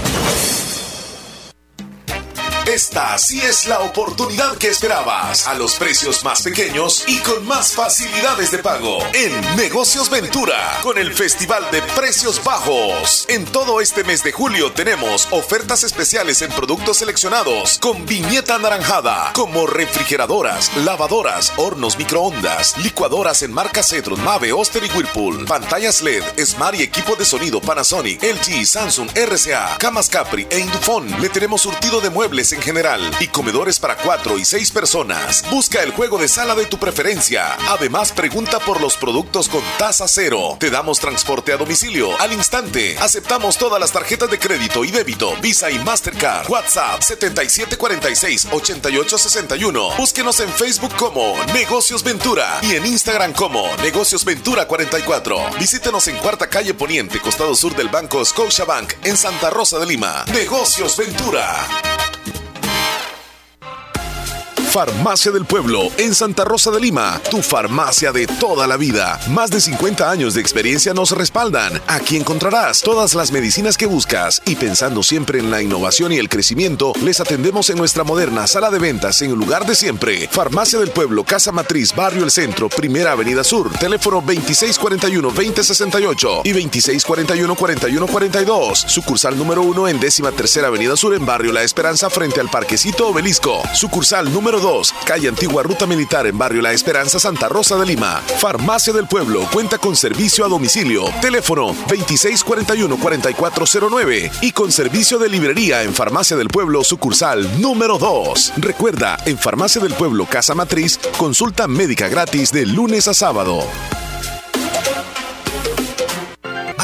Esta sí es la oportunidad que esperabas. A los precios más pequeños y con más facilidades de pago. En Negocios Ventura, con el Festival de Precios Bajos. En todo este mes de julio tenemos ofertas especiales en productos seleccionados con viñeta anaranjada, como refrigeradoras, lavadoras, hornos microondas, licuadoras en marca Cedron, Mave, Oster y Whirlpool, pantallas LED, Smart y equipo de sonido Panasonic, LG, Samsung, RCA, camas Capri e Indufon. Le tenemos surtido de muebles en general y comedores para cuatro y seis personas. Busca el juego de sala de tu preferencia. Además, pregunta por los productos con tasa cero. Te damos transporte a domicilio al instante. Aceptamos todas las tarjetas de crédito y débito, Visa y Mastercard. WhatsApp 7746-8861. Búsquenos en Facebook como Negocios Ventura y en Instagram como Negocios Ventura 44. Visítenos en Cuarta Calle Poniente, costado sur del Banco Scotiabank en Santa Rosa de Lima. Negocios Ventura. Farmacia del Pueblo en Santa Rosa de Lima, tu farmacia de toda la vida. Más de 50 años de experiencia nos respaldan. Aquí encontrarás todas las medicinas que buscas y pensando siempre en la innovación y el crecimiento, les atendemos en nuestra moderna sala de ventas en el lugar de siempre. Farmacia del Pueblo, Casa Matriz, Barrio El Centro, Primera Avenida Sur, teléfono 2641-2068 y 2641-4142. Sucursal número 1 en décima tercera Avenida Sur en Barrio La Esperanza frente al Parquecito Obelisco. Sucursal número 2, calle Antigua Ruta Militar en Barrio La Esperanza, Santa Rosa de Lima. Farmacia del Pueblo cuenta con servicio a domicilio. Teléfono 2641-4409 y con servicio de librería en Farmacia del Pueblo, sucursal número 2. Recuerda, en Farmacia del Pueblo, Casa Matriz, consulta médica gratis de lunes a sábado.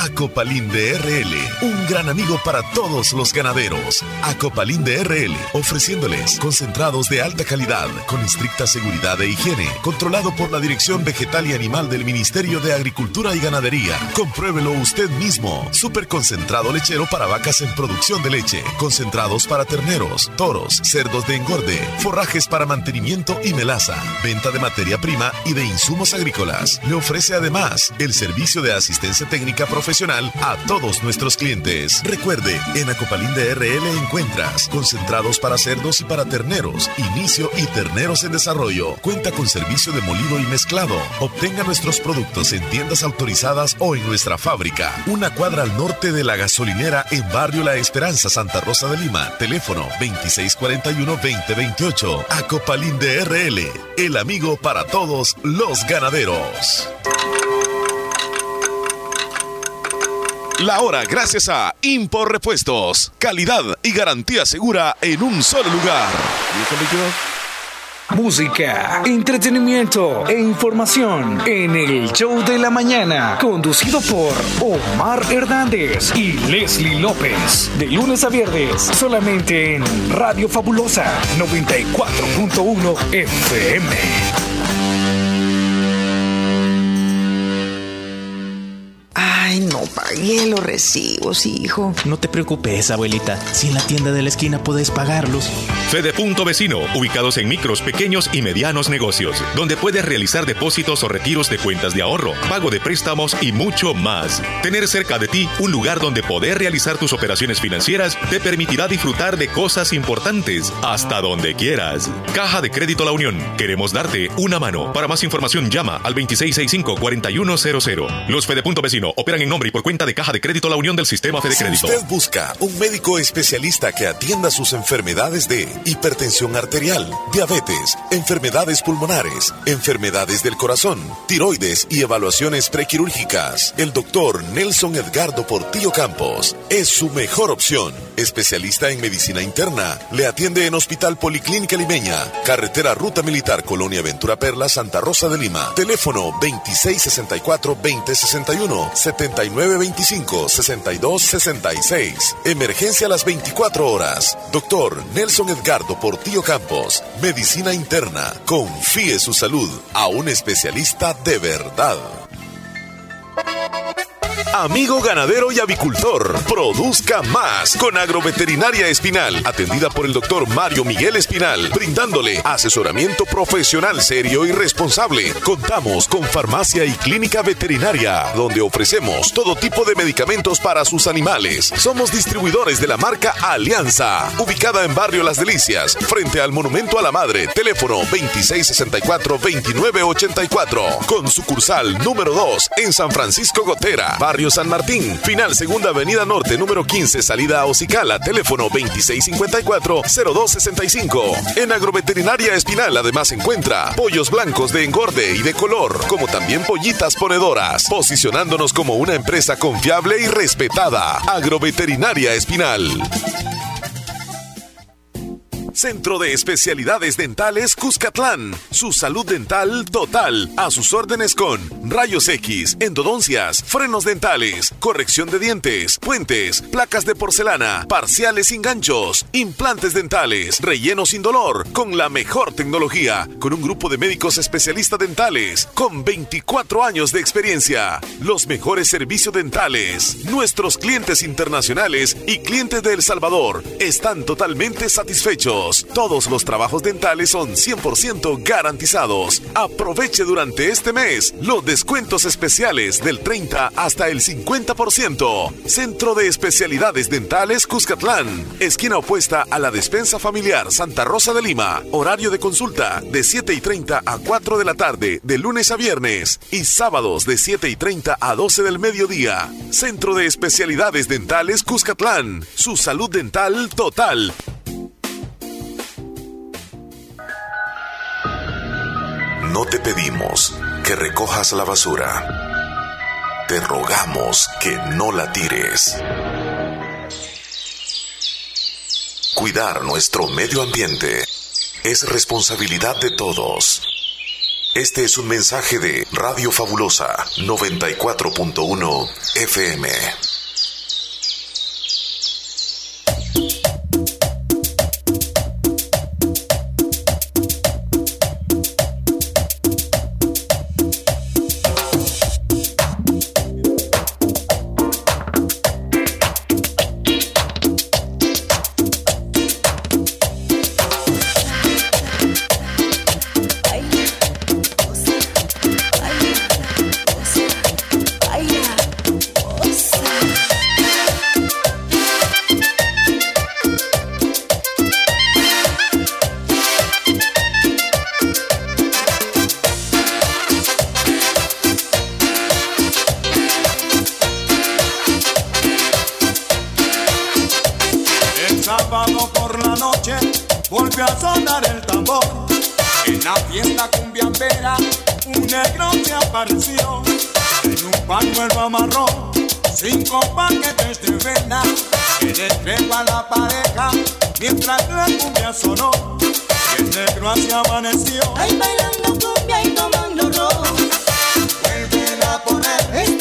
Acopalín de RL, un gran amigo para todos los ganaderos. Acopalín de RL, ofreciéndoles concentrados de alta calidad, con estricta seguridad e higiene, controlado por la Dirección Vegetal y Animal del Ministerio de Agricultura y Ganadería. Compruébelo usted mismo. Super concentrado lechero para vacas en producción de leche, concentrados para terneros, toros, cerdos de engorde, forrajes para mantenimiento y melaza, venta de materia prima y de insumos agrícolas. Le ofrece además el servicio de asistencia técnica profesional a todos nuestros clientes. Recuerde, en Acopalín de RL encuentras concentrados para cerdos y para terneros, inicio y terneros en desarrollo. Cuenta con servicio de molido y mezclado. Obtenga nuestros productos en tiendas autorizadas o en nuestra fábrica. Una cuadra al norte de la gasolinera en Barrio La Esperanza, Santa Rosa de Lima. Teléfono 2641-2028. Acopalín de RL, el amigo para todos los ganaderos. La hora gracias a Impor Repuestos. Calidad y garantía segura en un solo lugar. Música, entretenimiento e información en el show de la mañana, conducido por Omar Hernández y Leslie López. De lunes a viernes, solamente en Radio Fabulosa 94.1 FM. Ay, no pagué los recibos, hijo. No te preocupes, abuelita. Si en la tienda de la esquina puedes pagarlos. Fede Punto Vecino, ubicados en micros, pequeños y medianos negocios, donde puedes realizar depósitos o retiros de cuentas de ahorro, pago de préstamos y mucho más. Tener cerca de ti un lugar donde poder realizar tus operaciones financieras te permitirá disfrutar de cosas importantes hasta donde quieras. Caja de Crédito La Unión, queremos darte una mano. Para más información llama al 2665-4100. Los Fede Punto Vecino operan en nombre y por cuenta de Caja de Crédito La Unión del Sistema Fede Crédito. Si usted busca un médico especialista que atienda sus enfermedades de hipertensión arterial, diabetes, enfermedades pulmonares, enfermedades del corazón, tiroides y evaluaciones prequirúrgicas, el doctor Nelson Edgardo Portillo Campos es su mejor opción. Especialista en medicina interna, le atiende en Hospital Policlínica Limeña, Carretera Ruta Militar Colonia Ventura Perla, Santa Rosa de Lima. Teléfono 2664-2061, 7925-6266. Emergencia a las 24 horas. Doctor Nelson Edgardo Portillo Campos, Medicina Interna. Confíe su salud a un especialista de verdad. Amigo ganadero y avicultor, produzca más con Agroveterinaria Espinal, atendida por el doctor Mario Miguel Espinal, brindándole asesoramiento profesional serio y responsable. Contamos con farmacia y clínica veterinaria, donde ofrecemos todo tipo de medicamentos para sus animales. Somos distribuidores de la marca Alianza, ubicada en Barrio Las Delicias, frente al Monumento a la Madre, teléfono 2664-2984, con sucursal número 2 en San Francisco Gotera, Barrio San Martín, final Segunda Avenida Norte, número 15, salida a Ocicala, teléfono 2654-0265. En Agroveterinaria Espinal además encuentra pollos blancos de engorde y de color, como también pollitas ponedoras, posicionándonos como una empresa confiable y respetada. Agroveterinaria Espinal. Centro de Especialidades Dentales Cuscatlán. Su salud dental total. A sus órdenes con rayos X, endodoncias, frenos dentales, corrección de dientes, puentes, placas de porcelana, parciales sin ganchos, implantes dentales, relleno sin dolor, con la mejor tecnología, con un grupo de médicos especialistas dentales, con 24 años de experiencia. Los mejores servicios dentales. Nuestros clientes internacionales y clientes de El Salvador están totalmente satisfechos. Todos los trabajos dentales son 100% garantizados. Aproveche durante este mes los descuentos especiales del 30 hasta el 50%. Centro de Especialidades Dentales Cuscatlán. Esquina opuesta a la despensa familiar Santa Rosa de Lima. Horario de consulta de 7 y 30 a 4 de la tarde, de lunes a viernes. Y sábados de 7 y 30 a 12 del mediodía. Centro de Especialidades Dentales Cuscatlán. Su salud dental total. No te pedimos que recojas la basura. Te rogamos que no la tires. Cuidar nuestro medio ambiente es responsabilidad de todos. Este es un mensaje de Radio Fabulosa 94.1 FM. a sonar el tambor. En la tienda cumbiambera un negro se apareció. En un pañuelo amarró cinco paquetes de vena. Que entregó a la pareja mientras la cumbia sonó. Y el negro así amaneció. Ahí bailando cumbia y tomando ron. Vuelve a poner. Este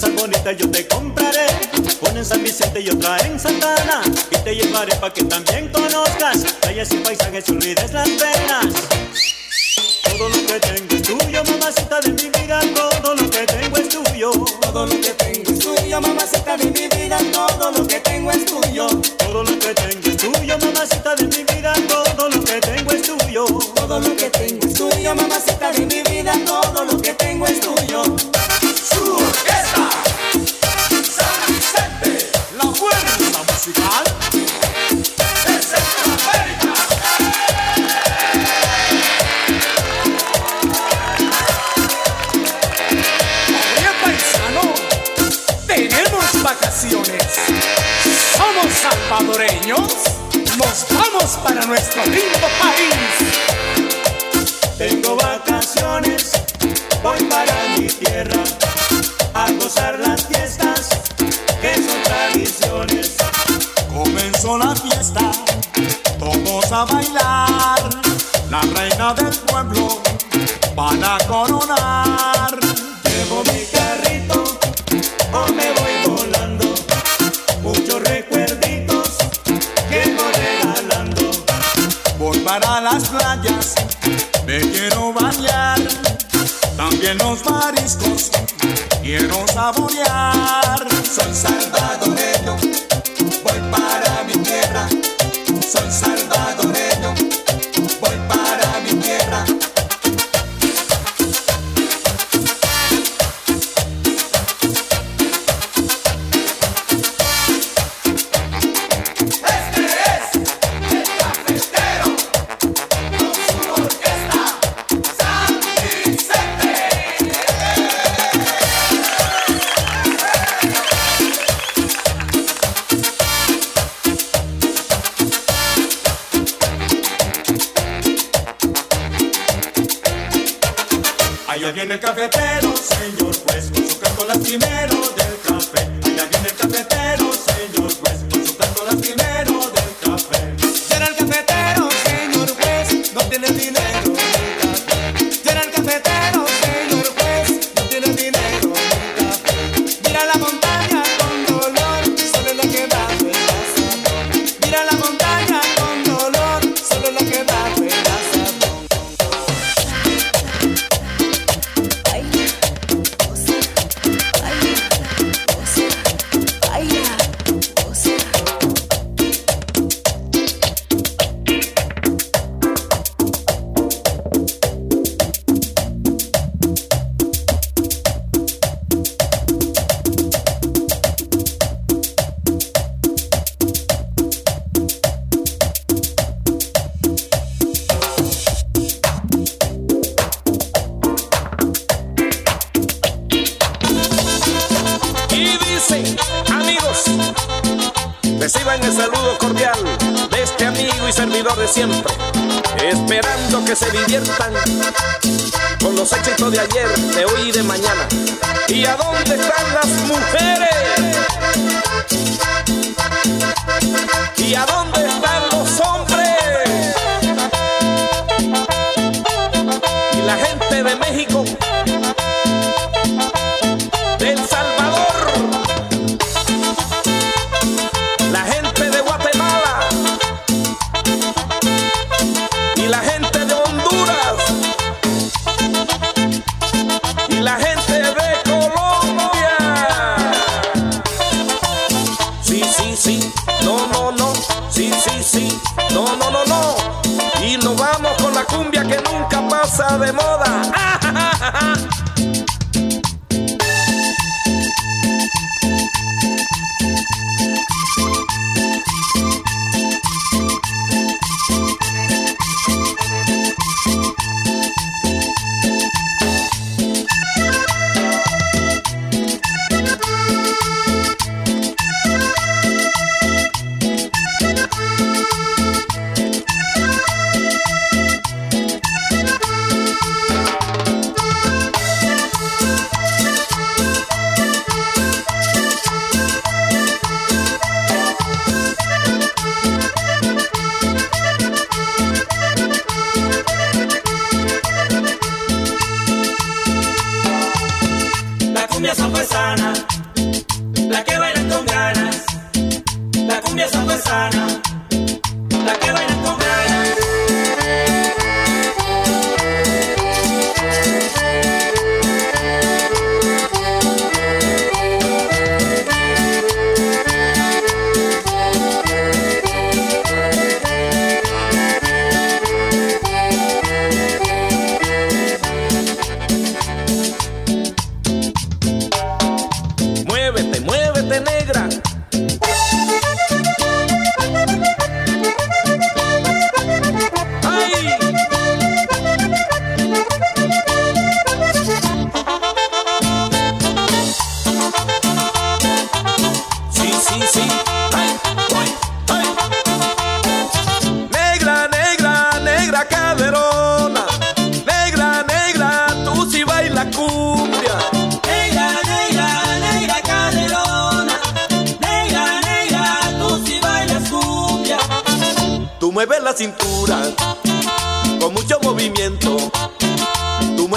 esas bonitas yo te compraré. Una en San Vicente y otra en Santana. Y te llevaré para que también conozcas calles y paisajes y olvides las penas. so beautiful.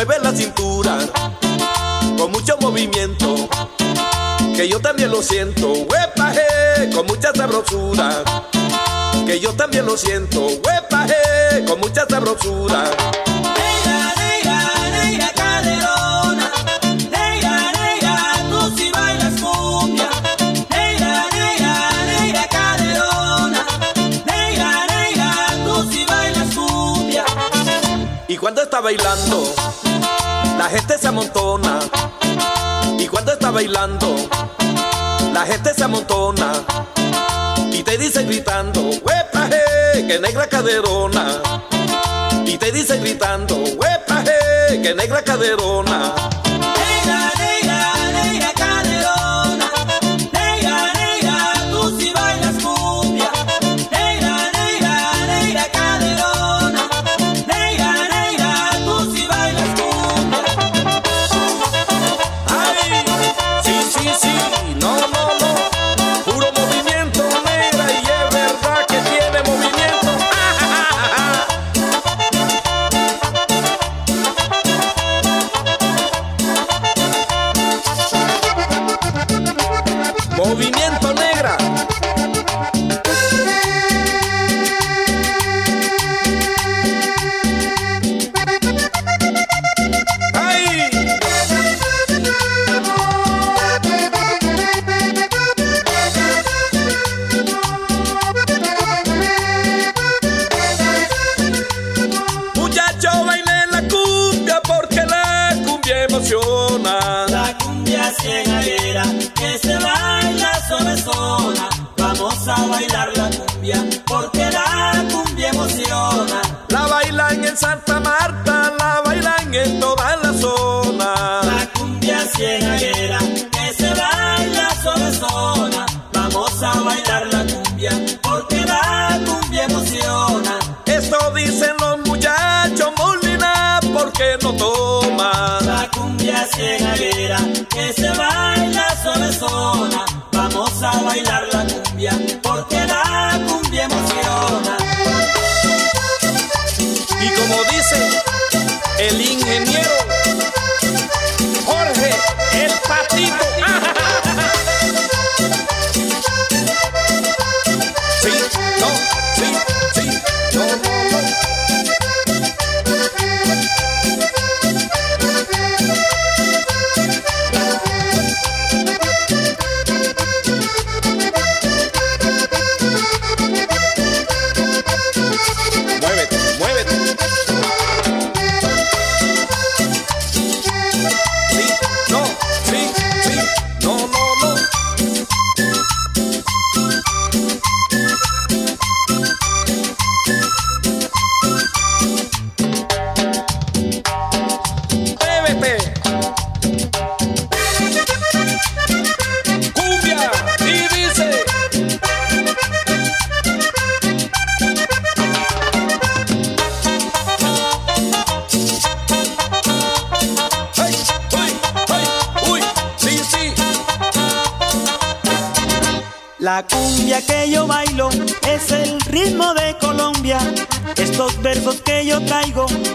mueve la cintura con mucho movimiento, que yo también lo siento, huepaje, con mucha sabrosura, que yo también lo siento, huepaje, con mucha sabrosura. Neira, neira, neira caderona, neira, neira, tú si bailas cumbia, neira, neira, neira caderona, neira, neira, tú si bailas cumbia. Y cuando está bailando la gente se amontona. Y cuando está bailando, la gente se amontona. Y te dice gritando, huepaje, que negra caderona. Y te dice gritando, huepaje, que negra caderona.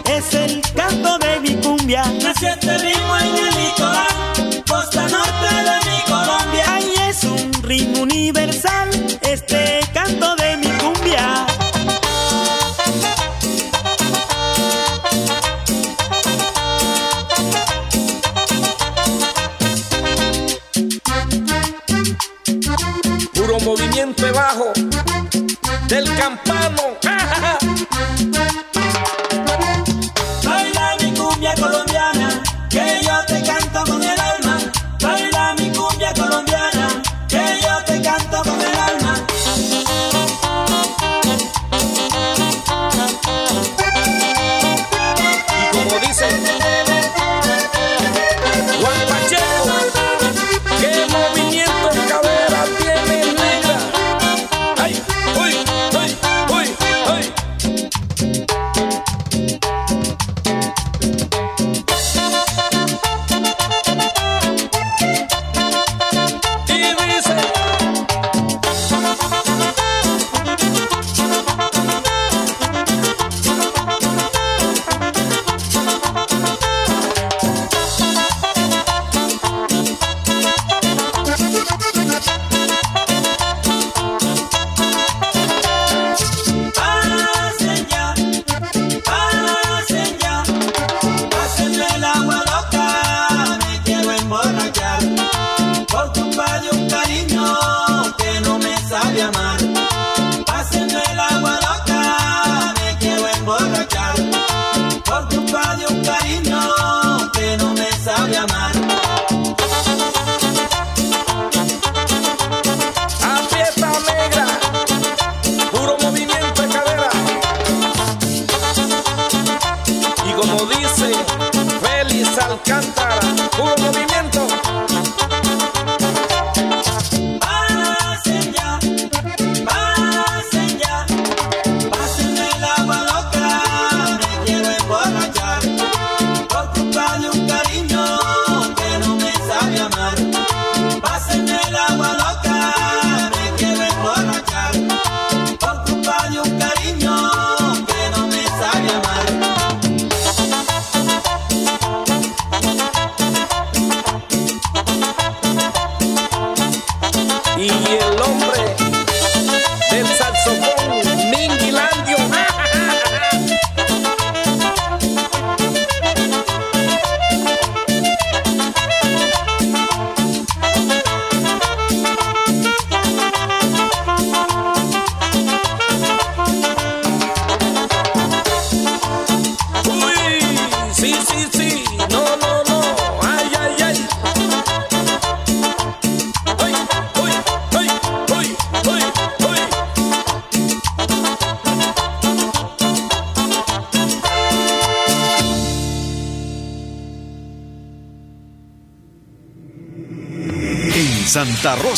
Es el canto de mi cumbia.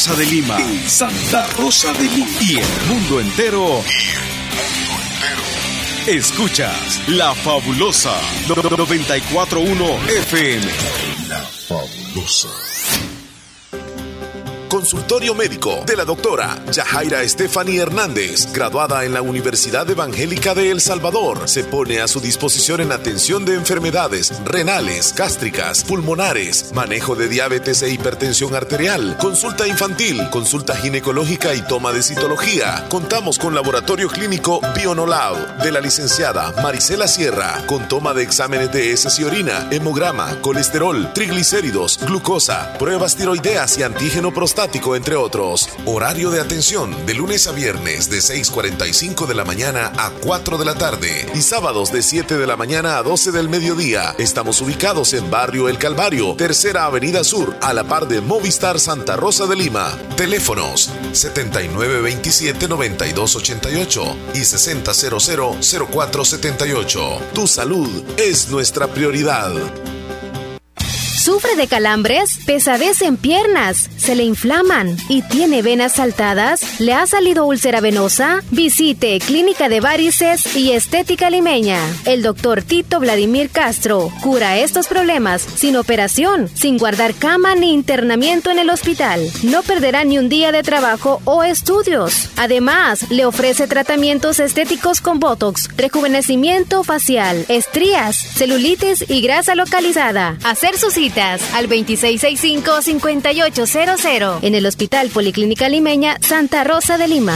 Rosa de Lima. En Santa Rosa de Lima. Y el mundo entero. Escuchas La Fabulosa 941 FM. La Fabulosa. Consultorio médico de la doctora Yajaira Stephanie Hernández, graduada en la Universidad Evangélica de El Salvador, se pone a su disposición en atención de enfermedades renales, gástricas, pulmonares, manejo de diabetes e hipertensión arterial, consulta infantil, consulta ginecológica y toma de citología. Contamos con laboratorio clínico Bionolab de la licenciada Marisela Sierra, con toma de exámenes de heces y orina, hemograma, colesterol, triglicéridos, glucosa, pruebas tiroideas y antígeno prostático, entre otros. Horario de atención de lunes a viernes de 6.45 de la mañana a 4 de la tarde y sábados de 7 de la mañana a 12 del mediodía. Estamos ubicados en Barrio El Calvario, Tercera Avenida Sur, a la par de Movistar Santa Rosa de Lima. Teléfonos 7927-9288 y 6000-0478. Tu salud es nuestra prioridad. ¿Sufre de calambres? ¿Pesadez en piernas? ¿Se le inflaman? ¿Y tiene venas saltadas? ¿Le ha salido úlcera venosa? Visite Clínica de Varices y Estética Limeña. El doctor Tito Vladimir Castro cura estos problemas sin operación, sin guardar cama ni internamiento en el hospital. No perderá ni un día de trabajo o estudios. Además, le ofrece tratamientos estéticos con Botox, rejuvenecimiento facial, estrías, celulitis y grasa localizada. Hacer sus al 2665-5800 en el Hospital Policlínica Limeña Santa Rosa de Lima.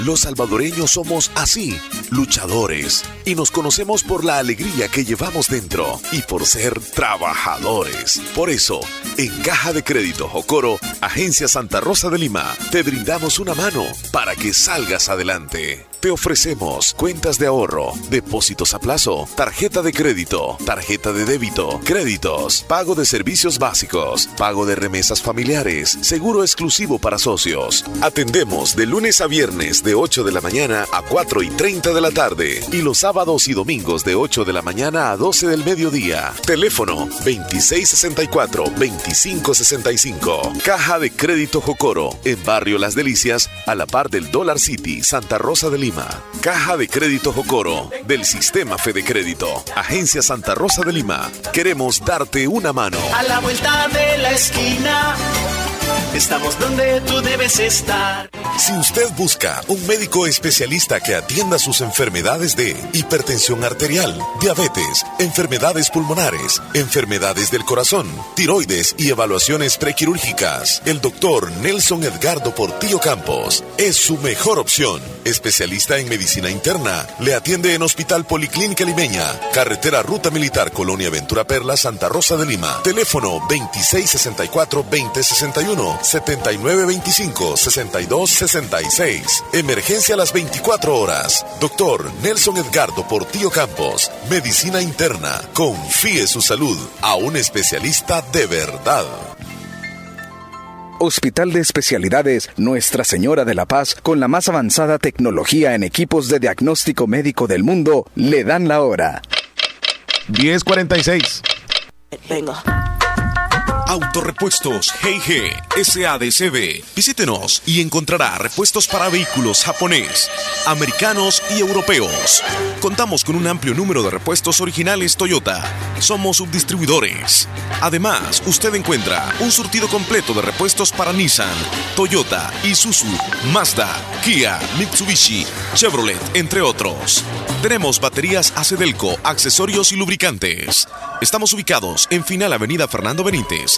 Los salvadoreños somos así, luchadores, y nos conocemos por la alegría que llevamos dentro y por ser trabajadores. Por eso, en Caja de Crédito Jocoro, Agencia Santa Rosa de Lima, te brindamos una mano para que salgas adelante. Te ofrecemos cuentas de ahorro, depósitos a plazo, tarjeta de crédito, tarjeta de débito, créditos, pago de servicios básicos, pago de remesas familiares, seguro exclusivo para socios. Atendemos de lunes a viernes de 8 de la mañana a 4 y 30 de la tarde y los sábados y domingos de 8 de la mañana a 12 del mediodía. Teléfono 2664-2565. Caja de Crédito Jocoro en Barrio Las Delicias a la par del Dollar City, Santa Rosa de Lima. Caja de Crédito Jocoro del Sistema Fede Crédito. Agencia Santa Rosa de Lima. Queremos darte una mano. A la vuelta de la esquina, estamos donde tú debes estar. Si usted busca un médico especialista que atienda sus enfermedades de hipertensión arterial, diabetes, enfermedades pulmonares, enfermedades del corazón, tiroides y evaluaciones prequirúrgicas, el doctor Nelson Edgardo Portillo Campos es su mejor opción. Especialista en medicina interna, le atiende en Hospital Policlínica Limeña, Carretera Ruta Militar Colonia Ventura Perla, Santa Rosa de Lima. Teléfono 2664-2061, 7925-6266. Emergencia a las 24 horas. Doctor Nelson Edgardo Portillo Campos, Medicina Interna. Confíe su salud a un especialista de verdad. Hospital de Especialidades Nuestra Señora de la Paz, con la más avanzada tecnología en equipos de diagnóstico médico del mundo, le dan la hora. 1046. Venga. Autorepuestos G&G SADCB. Visítenos y encontrará repuestos para vehículos japonés, americanos y europeos. Contamos con un amplio número de repuestos originales Toyota. Somos subdistribuidores. Además, usted encuentra un surtido completo de repuestos para Nissan, Toyota, Isuzu, Mazda, Kia, Mitsubishi, Chevrolet, entre otros. Tenemos baterías Acedelco, accesorios y lubricantes. Estamos ubicados en Final Avenida Fernando Benítez,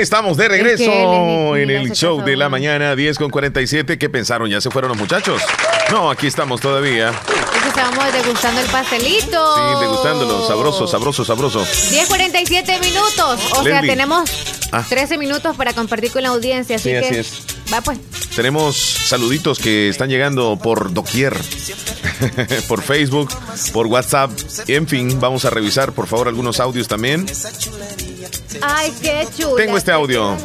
Estamos de regreso Es que en el show de la mañana 10 con 47. ¿Qué pensaron? ¿Ya se fueron los muchachos? No, aquí estamos todavía. Es que estábamos degustando el pastelito. Sí, degustándolo. Sabroso, sabroso, sabroso. 10.47 minutos. O sea, tenemos Ah. 13 minutos para compartir con la audiencia. Así Sí, que. así es. Va pues. Tenemos saluditos que están llegando por doquier, por Facebook, por WhatsApp. En fin, vamos a revisar por favor algunos audios también. Ay, qué chulo. Tengo este audio.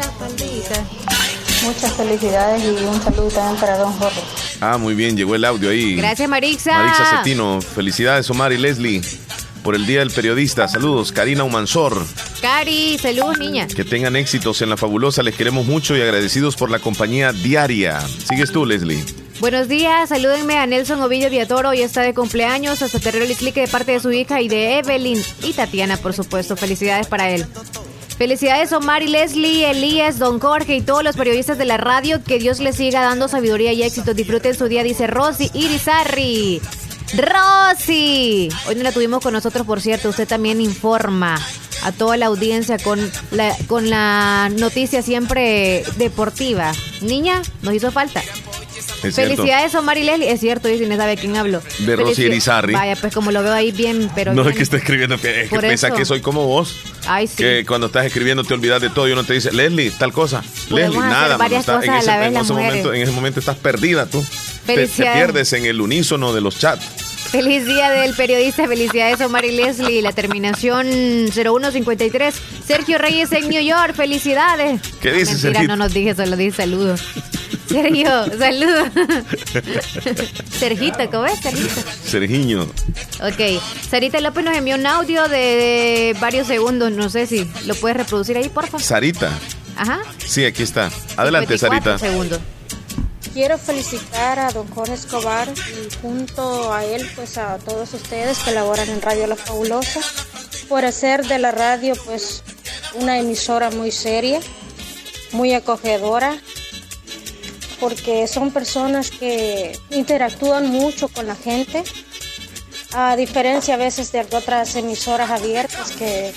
Muchas felicidades y un saludo también para don Jorge. Ah, muy bien, llegó el audio ahí. Gracias, Marixa. Marixa Cetino, felicidades Omar y Leslie por el Día del Periodista. Saludos, Karina Humansor. Cari, salud, niña. Que tengan éxitos en la fabulosa, les queremos mucho y agradecidos por la compañía diaria. Sigues tú, Leslie. Buenos días, salúdenme a Nelson Ovillo Viatoro, hoy está de cumpleaños, hasta Terrero Lislique de parte de su hija y de Evelyn y Tatiana, por supuesto. Felicidades para él. Felicidades Omar y Leslie, Elías, Don Jorge y todos los periodistas de la radio. Que Dios les siga dando sabiduría y éxito. Disfruten su día, dice Rosy Irizarri. Rosy. Hoy no la tuvimos con nosotros, por cierto. Usted también informa a toda la audiencia con la, con la noticia siempre deportiva. Niña, nos hizo falta. Es. Felicidades Omar y Leslie. Es cierto, y si no sabe de quién hablo. De Rosy Irizarry. Vaya, pues como lo veo ahí bien, pero no bien. es que está escribiendo, es que piensa que soy como vos. Ay, sí. Que cuando estás escribiendo te olvidas de todo y uno te dice, Leslie, tal cosa. Podemos Leslie, nada. mano, varias está- cosas en, a ese, la vez en las ese momento, mujeres. en ese momento estás perdida tú. Te, te pierdes en el unísono de los chats. Feliz día del periodista, felicidades Omar y Leslie, la terminación 0153. Sergio Reyes en New York, felicidades. ¿Qué dice Mentira, Sergio? no nos dije, solo dije saludos. Sergio, saludos. Sergito, ¿cómo es? Sergito. Sergiño. Ok, Sarita López nos envió un audio de varios segundos, no sé si lo puedes reproducir ahí, porfa. Sarita. Ajá. Sí, aquí está. Adelante, 54 Sarita. segundos. Quiero felicitar a don Jorge Escobar y junto a él, pues a todos ustedes que laboran en Radio La Fabulosa, por hacer de la radio, pues, una emisora muy seria, muy acogedora, porque son personas que interactúan mucho con la gente, a diferencia a veces de otras emisoras abiertas que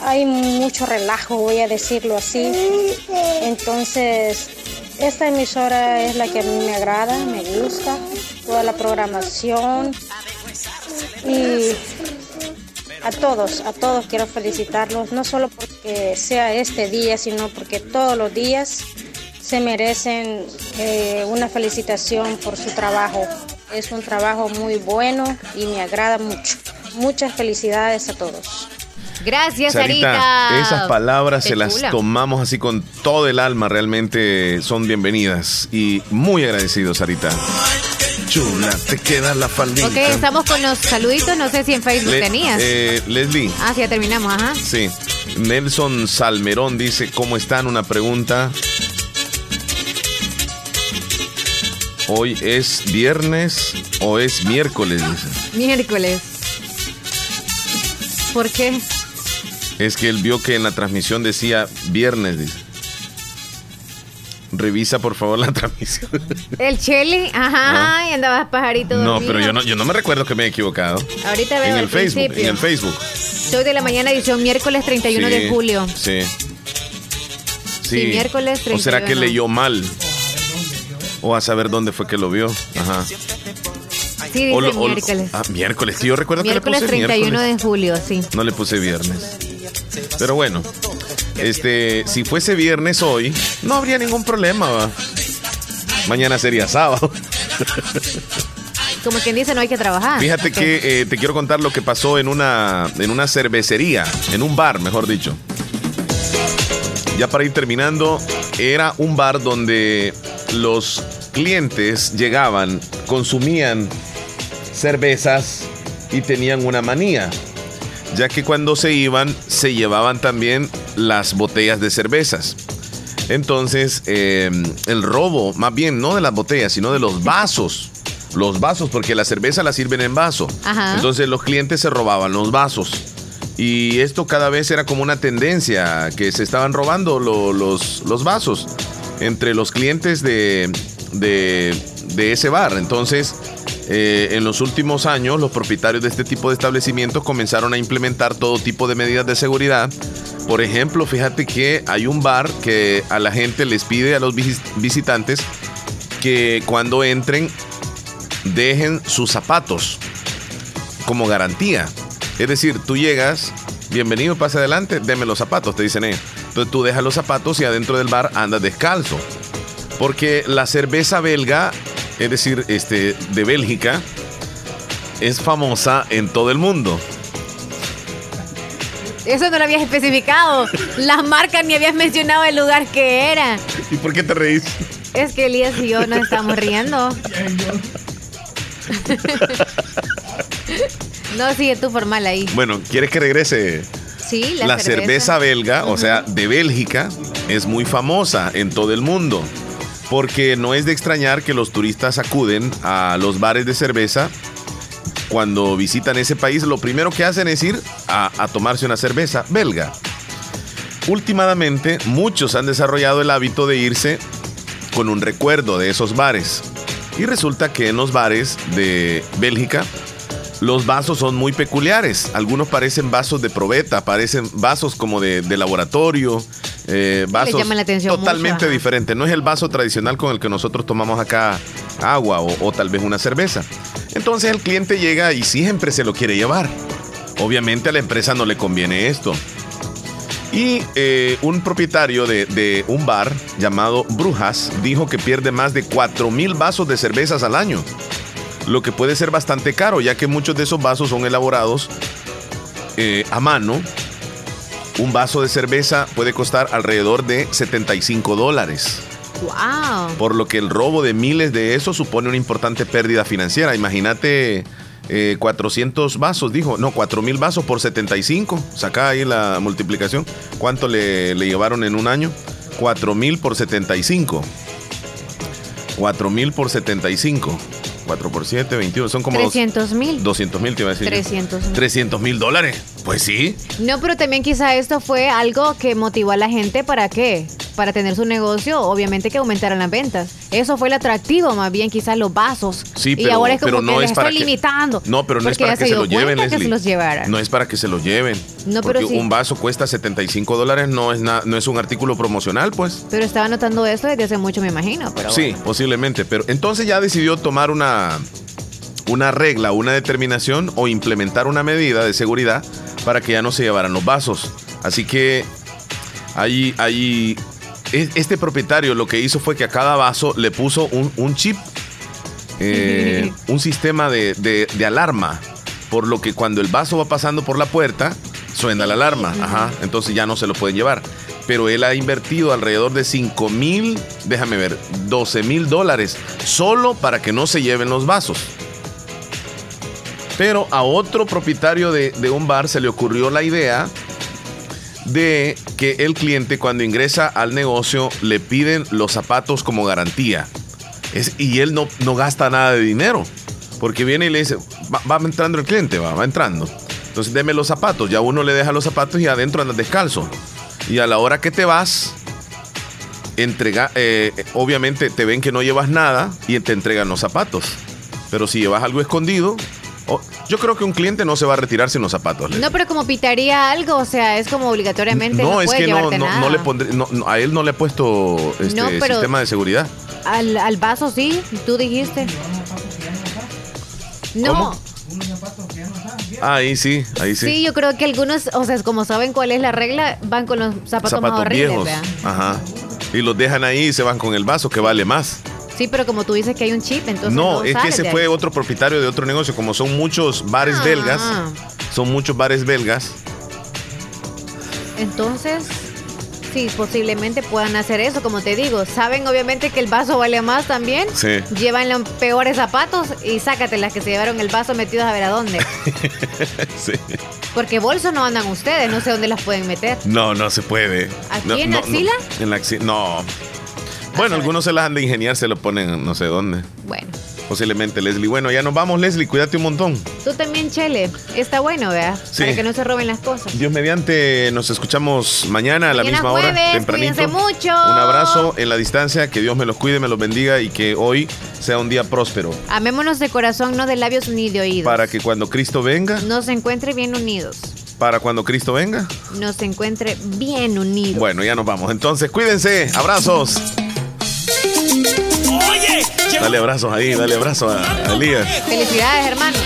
hay mucho relajo, voy a decirlo así. Entonces, esta emisora es la que a mí me agrada, me gusta, toda la programación. Y a todos, a todos quiero felicitarlos, no solo porque sea este día, sino porque todos los días se merecen eh, una felicitación por su trabajo. Es un trabajo muy bueno y me agrada mucho. Muchas felicidades a todos. Gracias, Sarita, Sarita. esas palabras Qué se las chula. tomamos así con todo el alma, realmente son bienvenidas y muy agradecidos, Sarita. Chula, te queda la faldita. Ok, estamos con los saluditos, no sé si en Facebook Le- tenías. eh, Leslie, Ah, sí, ya terminamos, ajá. sí. Nelson Salmerón dice, ¿cómo están? Una pregunta. Hoy es viernes o es miércoles, dice. Miércoles. ¿Por qué? Es que él vio que en la transmisión decía viernes, dice. Revisa por favor la transmisión. El Cheli, ajá, y andabas pajarito. No, pero yo no, yo no me recuerdo que me he equivocado. Ahorita veo En el Facebook, en el Facebook. Show de la mañana, edición miércoles 31 Sí, de julio. Sí. Sí, miércoles ¿O será que 31. leyó mal? O a saber dónde fue que lo vio. Ajá. Sí, dice O lo- o lo- miércoles. ah, miércoles, que yo recuerdo miércoles que le puse 31 miércoles. de julio, sí. No le puse viernes. Pero bueno, este, si fuese viernes hoy, no habría ningún problema. ¿va? Mañana sería sábado. Como quien dice, no hay que trabajar. Fíjate que eh, te quiero contar lo que pasó en una, en una cervecería, en un bar, mejor dicho. Ya para ir terminando, era un bar donde los clientes llegaban, consumían cervezas y tenían una manía. ya que cuando se iban se llevaban también las botellas de cervezas. Entonces, eh, el robo, más bien no de las botellas, sino de los vasos. Los vasos, porque la cerveza la sirven en vaso. Ajá. Entonces los clientes se robaban los vasos. Y esto cada vez era como una tendencia, que se estaban robando lo- los, los vasos entre los clientes de, de- de ese bar. Entonces, eh, en los últimos años, los propietarios de este tipo de establecimientos comenzaron a implementar todo tipo de medidas de seguridad. Por ejemplo, fíjate que hay un bar que a la gente les pide a los vis- visitantes que cuando entren dejen sus zapatos como garantía. Es decir, tú llegas, bienvenido, pase adelante, deme los zapatos, te dicen ellos. Entonces tú dejas los zapatos y adentro del bar andas descalzo. Porque la cerveza belga, es decir, este, de Bélgica, es famosa en todo el mundo. Eso no lo habías especificado. Las marcas ni habías mencionado el lugar que era. ¿Y por qué te reís? Es que Elías y yo nos estamos riendo. no, sigue tú formal ahí. Bueno, ¿quieres que regrese? Sí, la, La, cerveza. belga, o sea, de Bélgica, es muy famosa en todo el mundo. Porque no es de extrañar que los turistas acuden a los bares de cerveza cuando visitan ese país. Lo primero que hacen es ir a, tomarse una cerveza belga. Últimamente, muchos han desarrollado el hábito de irse con un recuerdo de esos bares. Y resulta que en los bares de Bélgica los vasos son muy peculiares. Algunos parecen vasos de probeta, parecen vasos como de laboratorio, eh, vasos llama la atención totalmente mucho, diferentes. No es el vaso tradicional con el que nosotros tomamos acá agua o, o tal vez una cerveza. Entonces el cliente llega y siempre se lo quiere llevar. Obviamente a la empresa no le conviene esto. Y eh, un propietario de, de un bar llamado Brujas dijo que pierde más de 4 mil vasos de cervezas al año. Lo que puede ser bastante caro, ya que muchos de esos vasos son elaborados eh, a mano. Un vaso de cerveza puede costar alrededor de 75 dólares. Wow. Por lo que el robo de miles de esos supone una importante pérdida financiera. Imagínate eh, 400 vasos, dijo. No, 4 mil vasos por 75. Saca ahí la multiplicación. ¿Cuánto le, le llevaron en un año? 4 mil por 75. 4 mil por 75. 4 por 7, 21. Son como 300 mil. 200 mil, te iba a decir. yo. 300 mil. 300 mil dólares. Pues sí. No, pero también quizá esto fue algo que motivó a la gente para qué? Para tener su negocio, obviamente que aumentaran las ventas. Eso fue el atractivo, más bien quizás los vasos. Sí, y pero- ahora es como pero que no les es para estoy que- limitando. No, pero no es para que se lo lleven, que se los llevara. No es para que se lo lleven. No, pero Porque sí. un vaso cuesta 75 dólares, no es, na- no es un artículo promocional, pues. Pero estaba notando esto desde hace mucho, me imagino. Pero sí, bueno. posiblemente. Pero entonces ya decidió tomar una, una regla, una determinación o implementar una medida de seguridad para que ya no se llevaran los vasos. Así que ahí, e- este propietario lo que hizo fue que a cada vaso le puso un, un chip, eh, un sistema de, de- de alarma, por lo que cuando el vaso va pasando por la puerta, suena la alarma. Ajá, entonces ya no se lo pueden llevar. Pero él ha invertido alrededor de 5 mil, déjame ver, 12 mil dólares solo para que no se lleven los vasos. Pero a otro propietario de, de un bar se le ocurrió la idea de que el cliente cuando ingresa al negocio le piden los zapatos como garantía. Y él no, no gasta nada de dinero. Porque viene y le dice, va, va entrando el cliente, va, va entrando. Entonces deme los zapatos. Ya uno le deja los zapatos y adentro andas descalzo. Y a la hora que te vas, entrega, eh, obviamente te ven que no llevas nada y te entregan los zapatos. Pero si llevas algo escondido, yo creo que un cliente no se va a retirar sin los zapatos. Leslie. No, pero como pitaría algo, o sea, es como obligatoriamente no, No, es puede que no, no, no le pondré, a él no le he puesto este No, pero- sistema de seguridad. Al, al vaso sí, tú dijiste. No, ¿Cómo? Ah, ahí sí, ahí sí. sí. yo creo que algunos, o sea, como saben cuál es la regla, van con los zapatos, más horribles, viejos. Ajá. Y los dejan ahí y se van con el vaso que vale más. Sí, pero como tú dices que hay un chip, entonces. No, es que ese fue otro propietario de otro negocio. Como son muchos bares ah. belgas, son muchos bares belgas. Entonces, sí, posiblemente puedan hacer eso, como te digo. Saben obviamente que el vaso vale más también. Sí. Llevan los peores zapatos y sácate las que se llevaron el vaso metidos a ver a dónde. sí. Porque bolsos no andan ustedes, no sé dónde las pueden meter. No, no se puede. ¿Aquí en, la no, en la axila? En la axila, no. Bueno, algunos se las han de ingeniar, se lo ponen no sé dónde. Bueno. Posiblemente, Leslie. Bueno, ya nos vamos, Leslie. Cuídate un montón. Tú también, Chele. Está bueno, vea. Sí. Para que no se roben las cosas. Dios mediante, nos escuchamos mañana a la misma jueves, hora, tempranito. Mucho. Un abrazo en la distancia. Que Dios me los cuide, me los bendiga y que hoy sea un día próspero. Amémonos de corazón, no de labios ni de oídos. Para que cuando Cristo venga, nos encuentre bien unidos para cuando Cristo venga. Nos encuentre bien unidos. Bueno, ya nos vamos. Entonces, cuídense. Abrazos. Dale abrazos ahí, dale abrazos a, a Elías. Felicidades, hermano.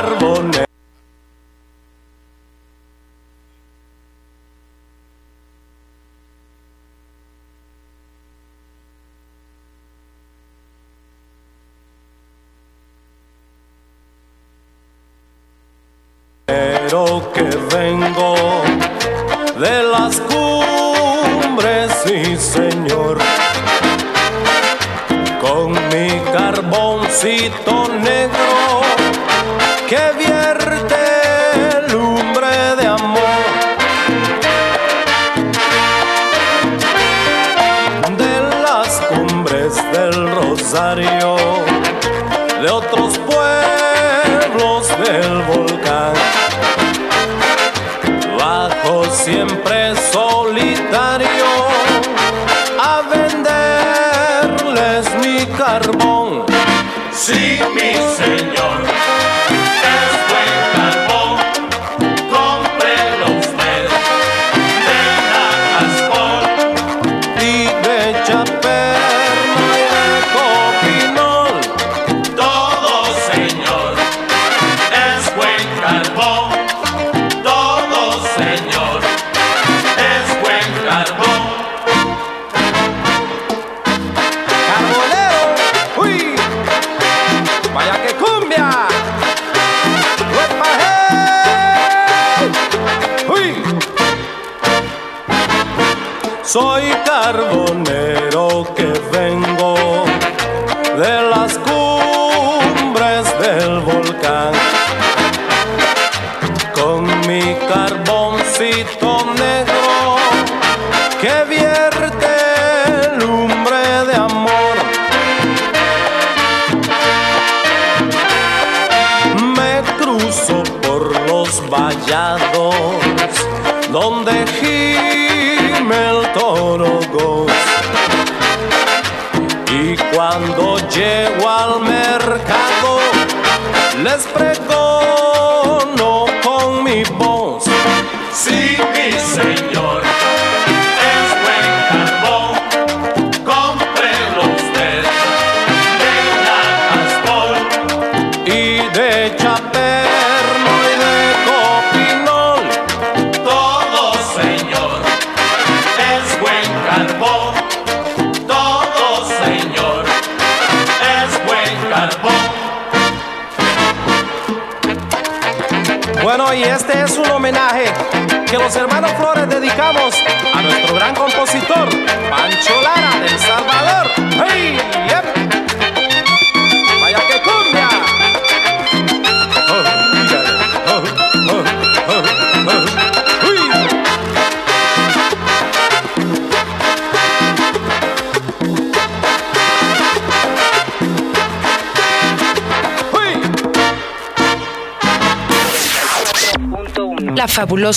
carbonero.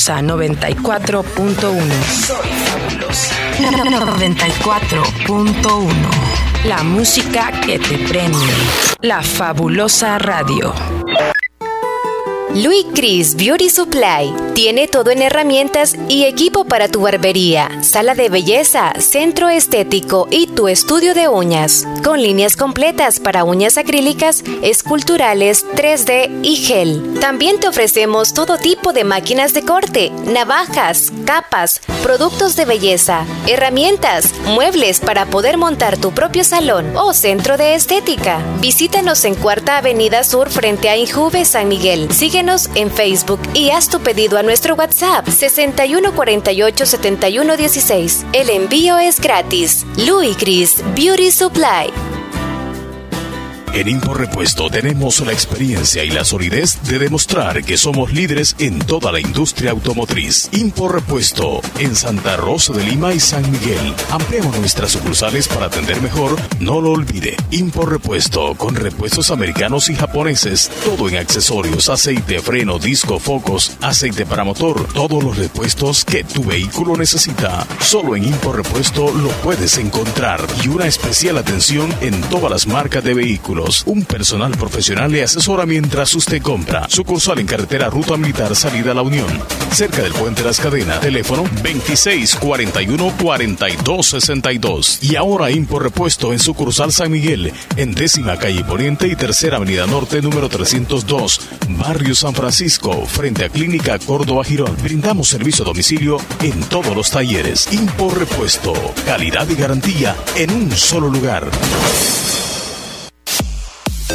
Fabulosa 94.1. Soy fabulosa. 94.1. La música que te prende. La fabulosa radio. Louis Chris Beauty Supply tiene todo en herramientas y equipo para tu barbería, sala de belleza, centro estético y tu estudio de uñas, con líneas completas para uñas acrílicas, esculturales, 3D y gel. También te ofrecemos todo tipo de máquinas de corte, navajas, capas, productos de belleza, herramientas, muebles para poder montar tu propio salón o centro de estética. Visítanos en Cuarta Avenida Sur frente a Injuve San Miguel. En Facebook y haz tu pedido a nuestro WhatsApp 61487116. El envío es gratis. Louis Chris Beauty Supply. En Impor Repuesto tenemos la experiencia y la solidez de demostrar que somos líderes en toda la industria automotriz. Impor Repuesto en Santa Rosa de Lima y San Miguel. Ampliamos nuestras sucursales para atender mejor. No lo olvide. Impor Repuesto con repuestos americanos y japoneses. Todo en accesorios, aceite, freno, disco, focos, aceite para motor. Todos los repuestos que tu vehículo necesita. Solo en Impor Repuesto lo puedes encontrar. Y una especial atención en todas las marcas de vehículos. Un personal profesional le asesora mientras usted compra. Sucursal en carretera Ruta Militar Salida la Unión. Cerca del Puente Las Cadenas. Teléfono 2641-4262. Y ahora Impor Repuesto en sucursal San Miguel. En décima calle Poniente y tercera avenida Norte número 302. Barrio San Francisco. Frente a Clínica Córdoba Girón. Brindamos servicio a domicilio en todos los talleres. Impor Repuesto. Calidad y garantía en un solo lugar.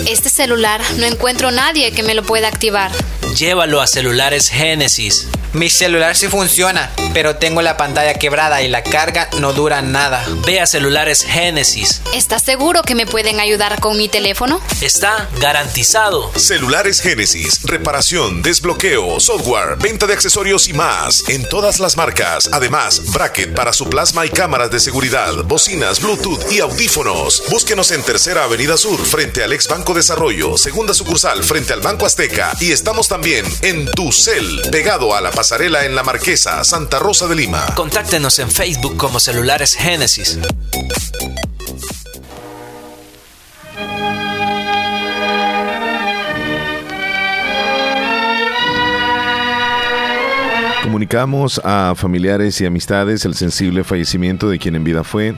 Este celular no encuentro nadie que me lo pueda activar. Llévalo a Celulares Génesis. Mi celular sí funciona, pero tengo la pantalla quebrada y la carga no dura nada. Ve a Celulares Génesis. ¿Estás seguro que me pueden ayudar con mi teléfono? Está garantizado. Celulares Génesis, reparación, desbloqueo, software, venta de accesorios y más en todas las marcas. Además, bracket para su plasma y cámaras de seguridad, bocinas, Bluetooth y audífonos. Búsquenos en Tercera Avenida Sur, frente al ex Banco Desarrollo, segunda sucursal frente al Banco Azteca y estamos también en Tucel, pegado a la pasarela en La Marquesa, Santa Rosa de Lima. Contáctenos en Facebook como Celulares Génesis. Comunicamos a familiares y amistades el sensible fallecimiento de quien en vida fue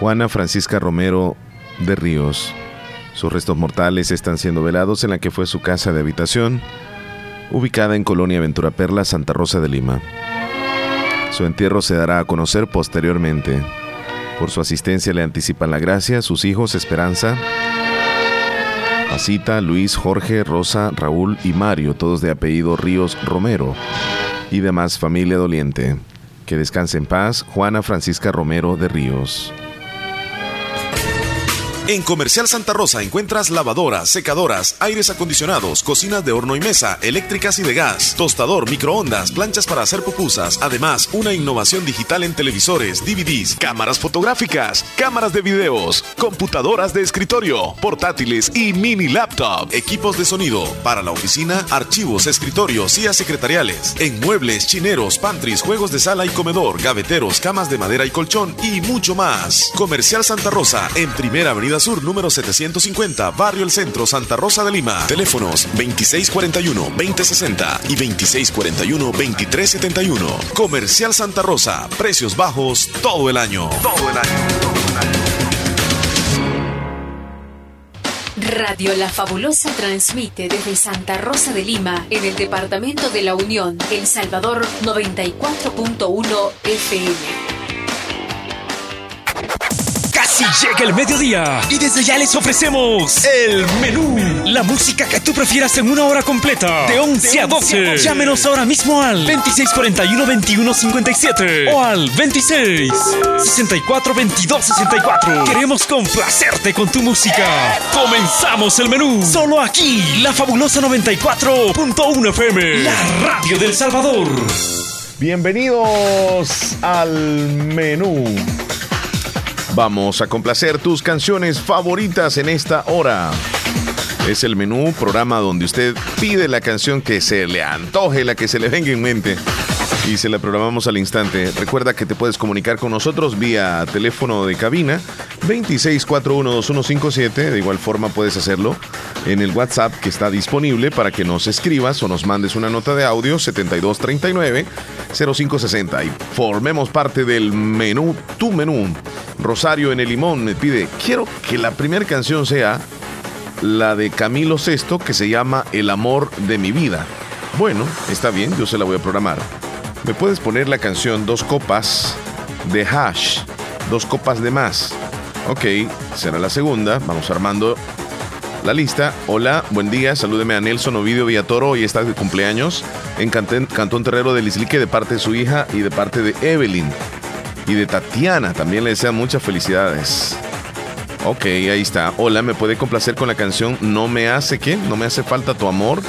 Juana Francisca Romero de Ríos. Sus restos mortales están siendo velados en la que fue su casa de habitación, ubicada en Colonia Ventura Perla, Santa Rosa de Lima. Su entierro se dará a conocer posteriormente. Por su asistencia le anticipan la gracia sus hijos Esperanza, Pasita, Luis, Jorge, Rosa, Raúl y Mario, todos de apellido Ríos Romero, y demás familia doliente. Que descanse en paz, Juana Francisca Romero de Ríos. En Comercial Santa Rosa encuentras lavadoras, secadoras, aires acondicionados, cocinas de horno y mesa, eléctricas y de gas, tostador, microondas, planchas para hacer pupusas. Además, una innovación digital en televisores, DVDs, cámaras fotográficas, cámaras de videos, computadoras de escritorio, portátiles y mini laptop, equipos de sonido para la oficina, archivos, escritorios, sillas secretariales, en muebles, chineros, pantries, juegos de sala y comedor, gaveteros, camas de madera y colchón y mucho más. Comercial Santa Rosa en Primera Avenida Sur número 750, Barrio El Centro, Santa Rosa de Lima. Teléfonos 2641-2060 y 2641-2371. Comercial Santa Rosa, precios bajos todo el año. Todo el año. Radio La Fabulosa transmite desde Santa Rosa de Lima, en el departamento de La Unión, El Salvador 94.1 FM. Llega el mediodía y desde ya les ofrecemos el menú. La música que tú prefieras en una hora completa, de 11 a 12. Llámenos ahora mismo al 2641-2157 o al 26 64 22 64. Queremos complacerte con tu música. Comenzamos el menú. Solo aquí, la fabulosa 94.1 FM, la radio del Salvador. Bienvenidos al menú. Vamos a complacer tus canciones favoritas en esta hora. Es el menú, programa donde usted pide la canción que se le antoje, la que se le venga en mente. Y se la programamos al instante. Recuerda que te puedes comunicar con nosotros vía teléfono de cabina 26412157. De igual forma puedes hacerlo en el WhatsApp que está disponible para que nos escribas o nos mandes una nota de audio 7239-0560 y formemos parte del menú, tu menú. Rosario en el limón me pide, quiero que la primera canción sea la de Camilo Sesto que se llama El amor de mi vida. Bueno, está bien, yo se la voy a programar. ¿Me puedes poner la canción Dos copas de hash? Dos copas de más. Ok, será la segunda. Vamos armando la lista. Hola, buen día. Salúdeme a Nelson Ovidio Villatoro. Hoy está de cumpleaños en Cantón, Terrero de Lislique de parte de su hija y de parte de Evelyn. Y de Tatiana. También le desean muchas felicidades. Ok, ahí está. Hola, ¿me puede complacer con la canción No me hace qué? No me hace falta tu amor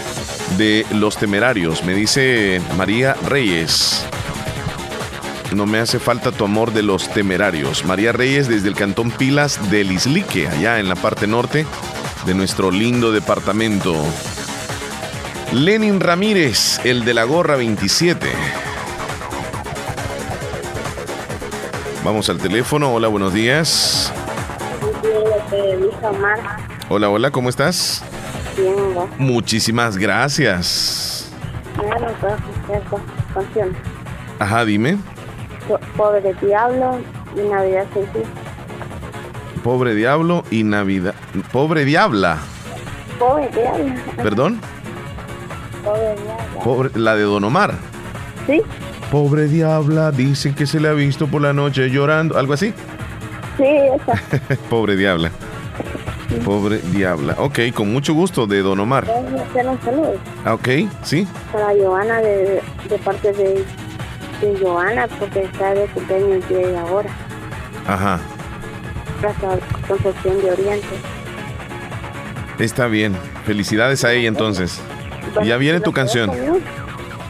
de Los Temerarios. Me dice María Reyes. No me hace falta tu amor de Los Temerarios. María Reyes desde el cantón Pilas del Islique, allá en la parte norte de nuestro lindo departamento. Lenin Ramírez, el de la gorra 27. Vamos al teléfono. Hola, buenos días. Hola, hola, ¿cómo estás? Bien, Muchísimas gracias. Ajá, dime. Pobre diablo y Navidad ti. Pobre diablo y Navidad. Pobre diabla. Pobre diablo. ¿Perdón? Pobre diablo. Pobre, la de Don Omar. ¿Sí? Pobre diabla, dicen que se le ha visto por la noche llorando. ¿Algo así? Sí, esa. Pobre diabla. Pobre diabla. Ok, con mucho gusto de Don Omar. Hacer un saludo Ah, Ok, sí. para Joana de, de parte de, de Joana porque está de cumpleaños de ahora. Ajá. Plaza Concepción de Oriente. Está bien. Felicidades a ella entonces. Ya viene tu canción.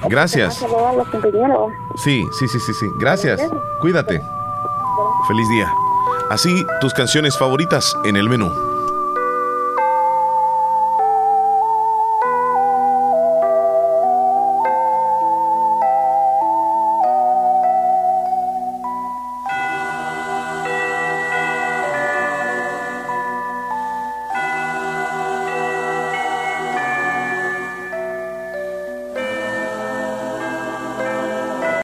Gracias. Sí, sí, sí, sí, sí. Gracias. Cuídate. Feliz día. Así, tus canciones favoritas en el menú.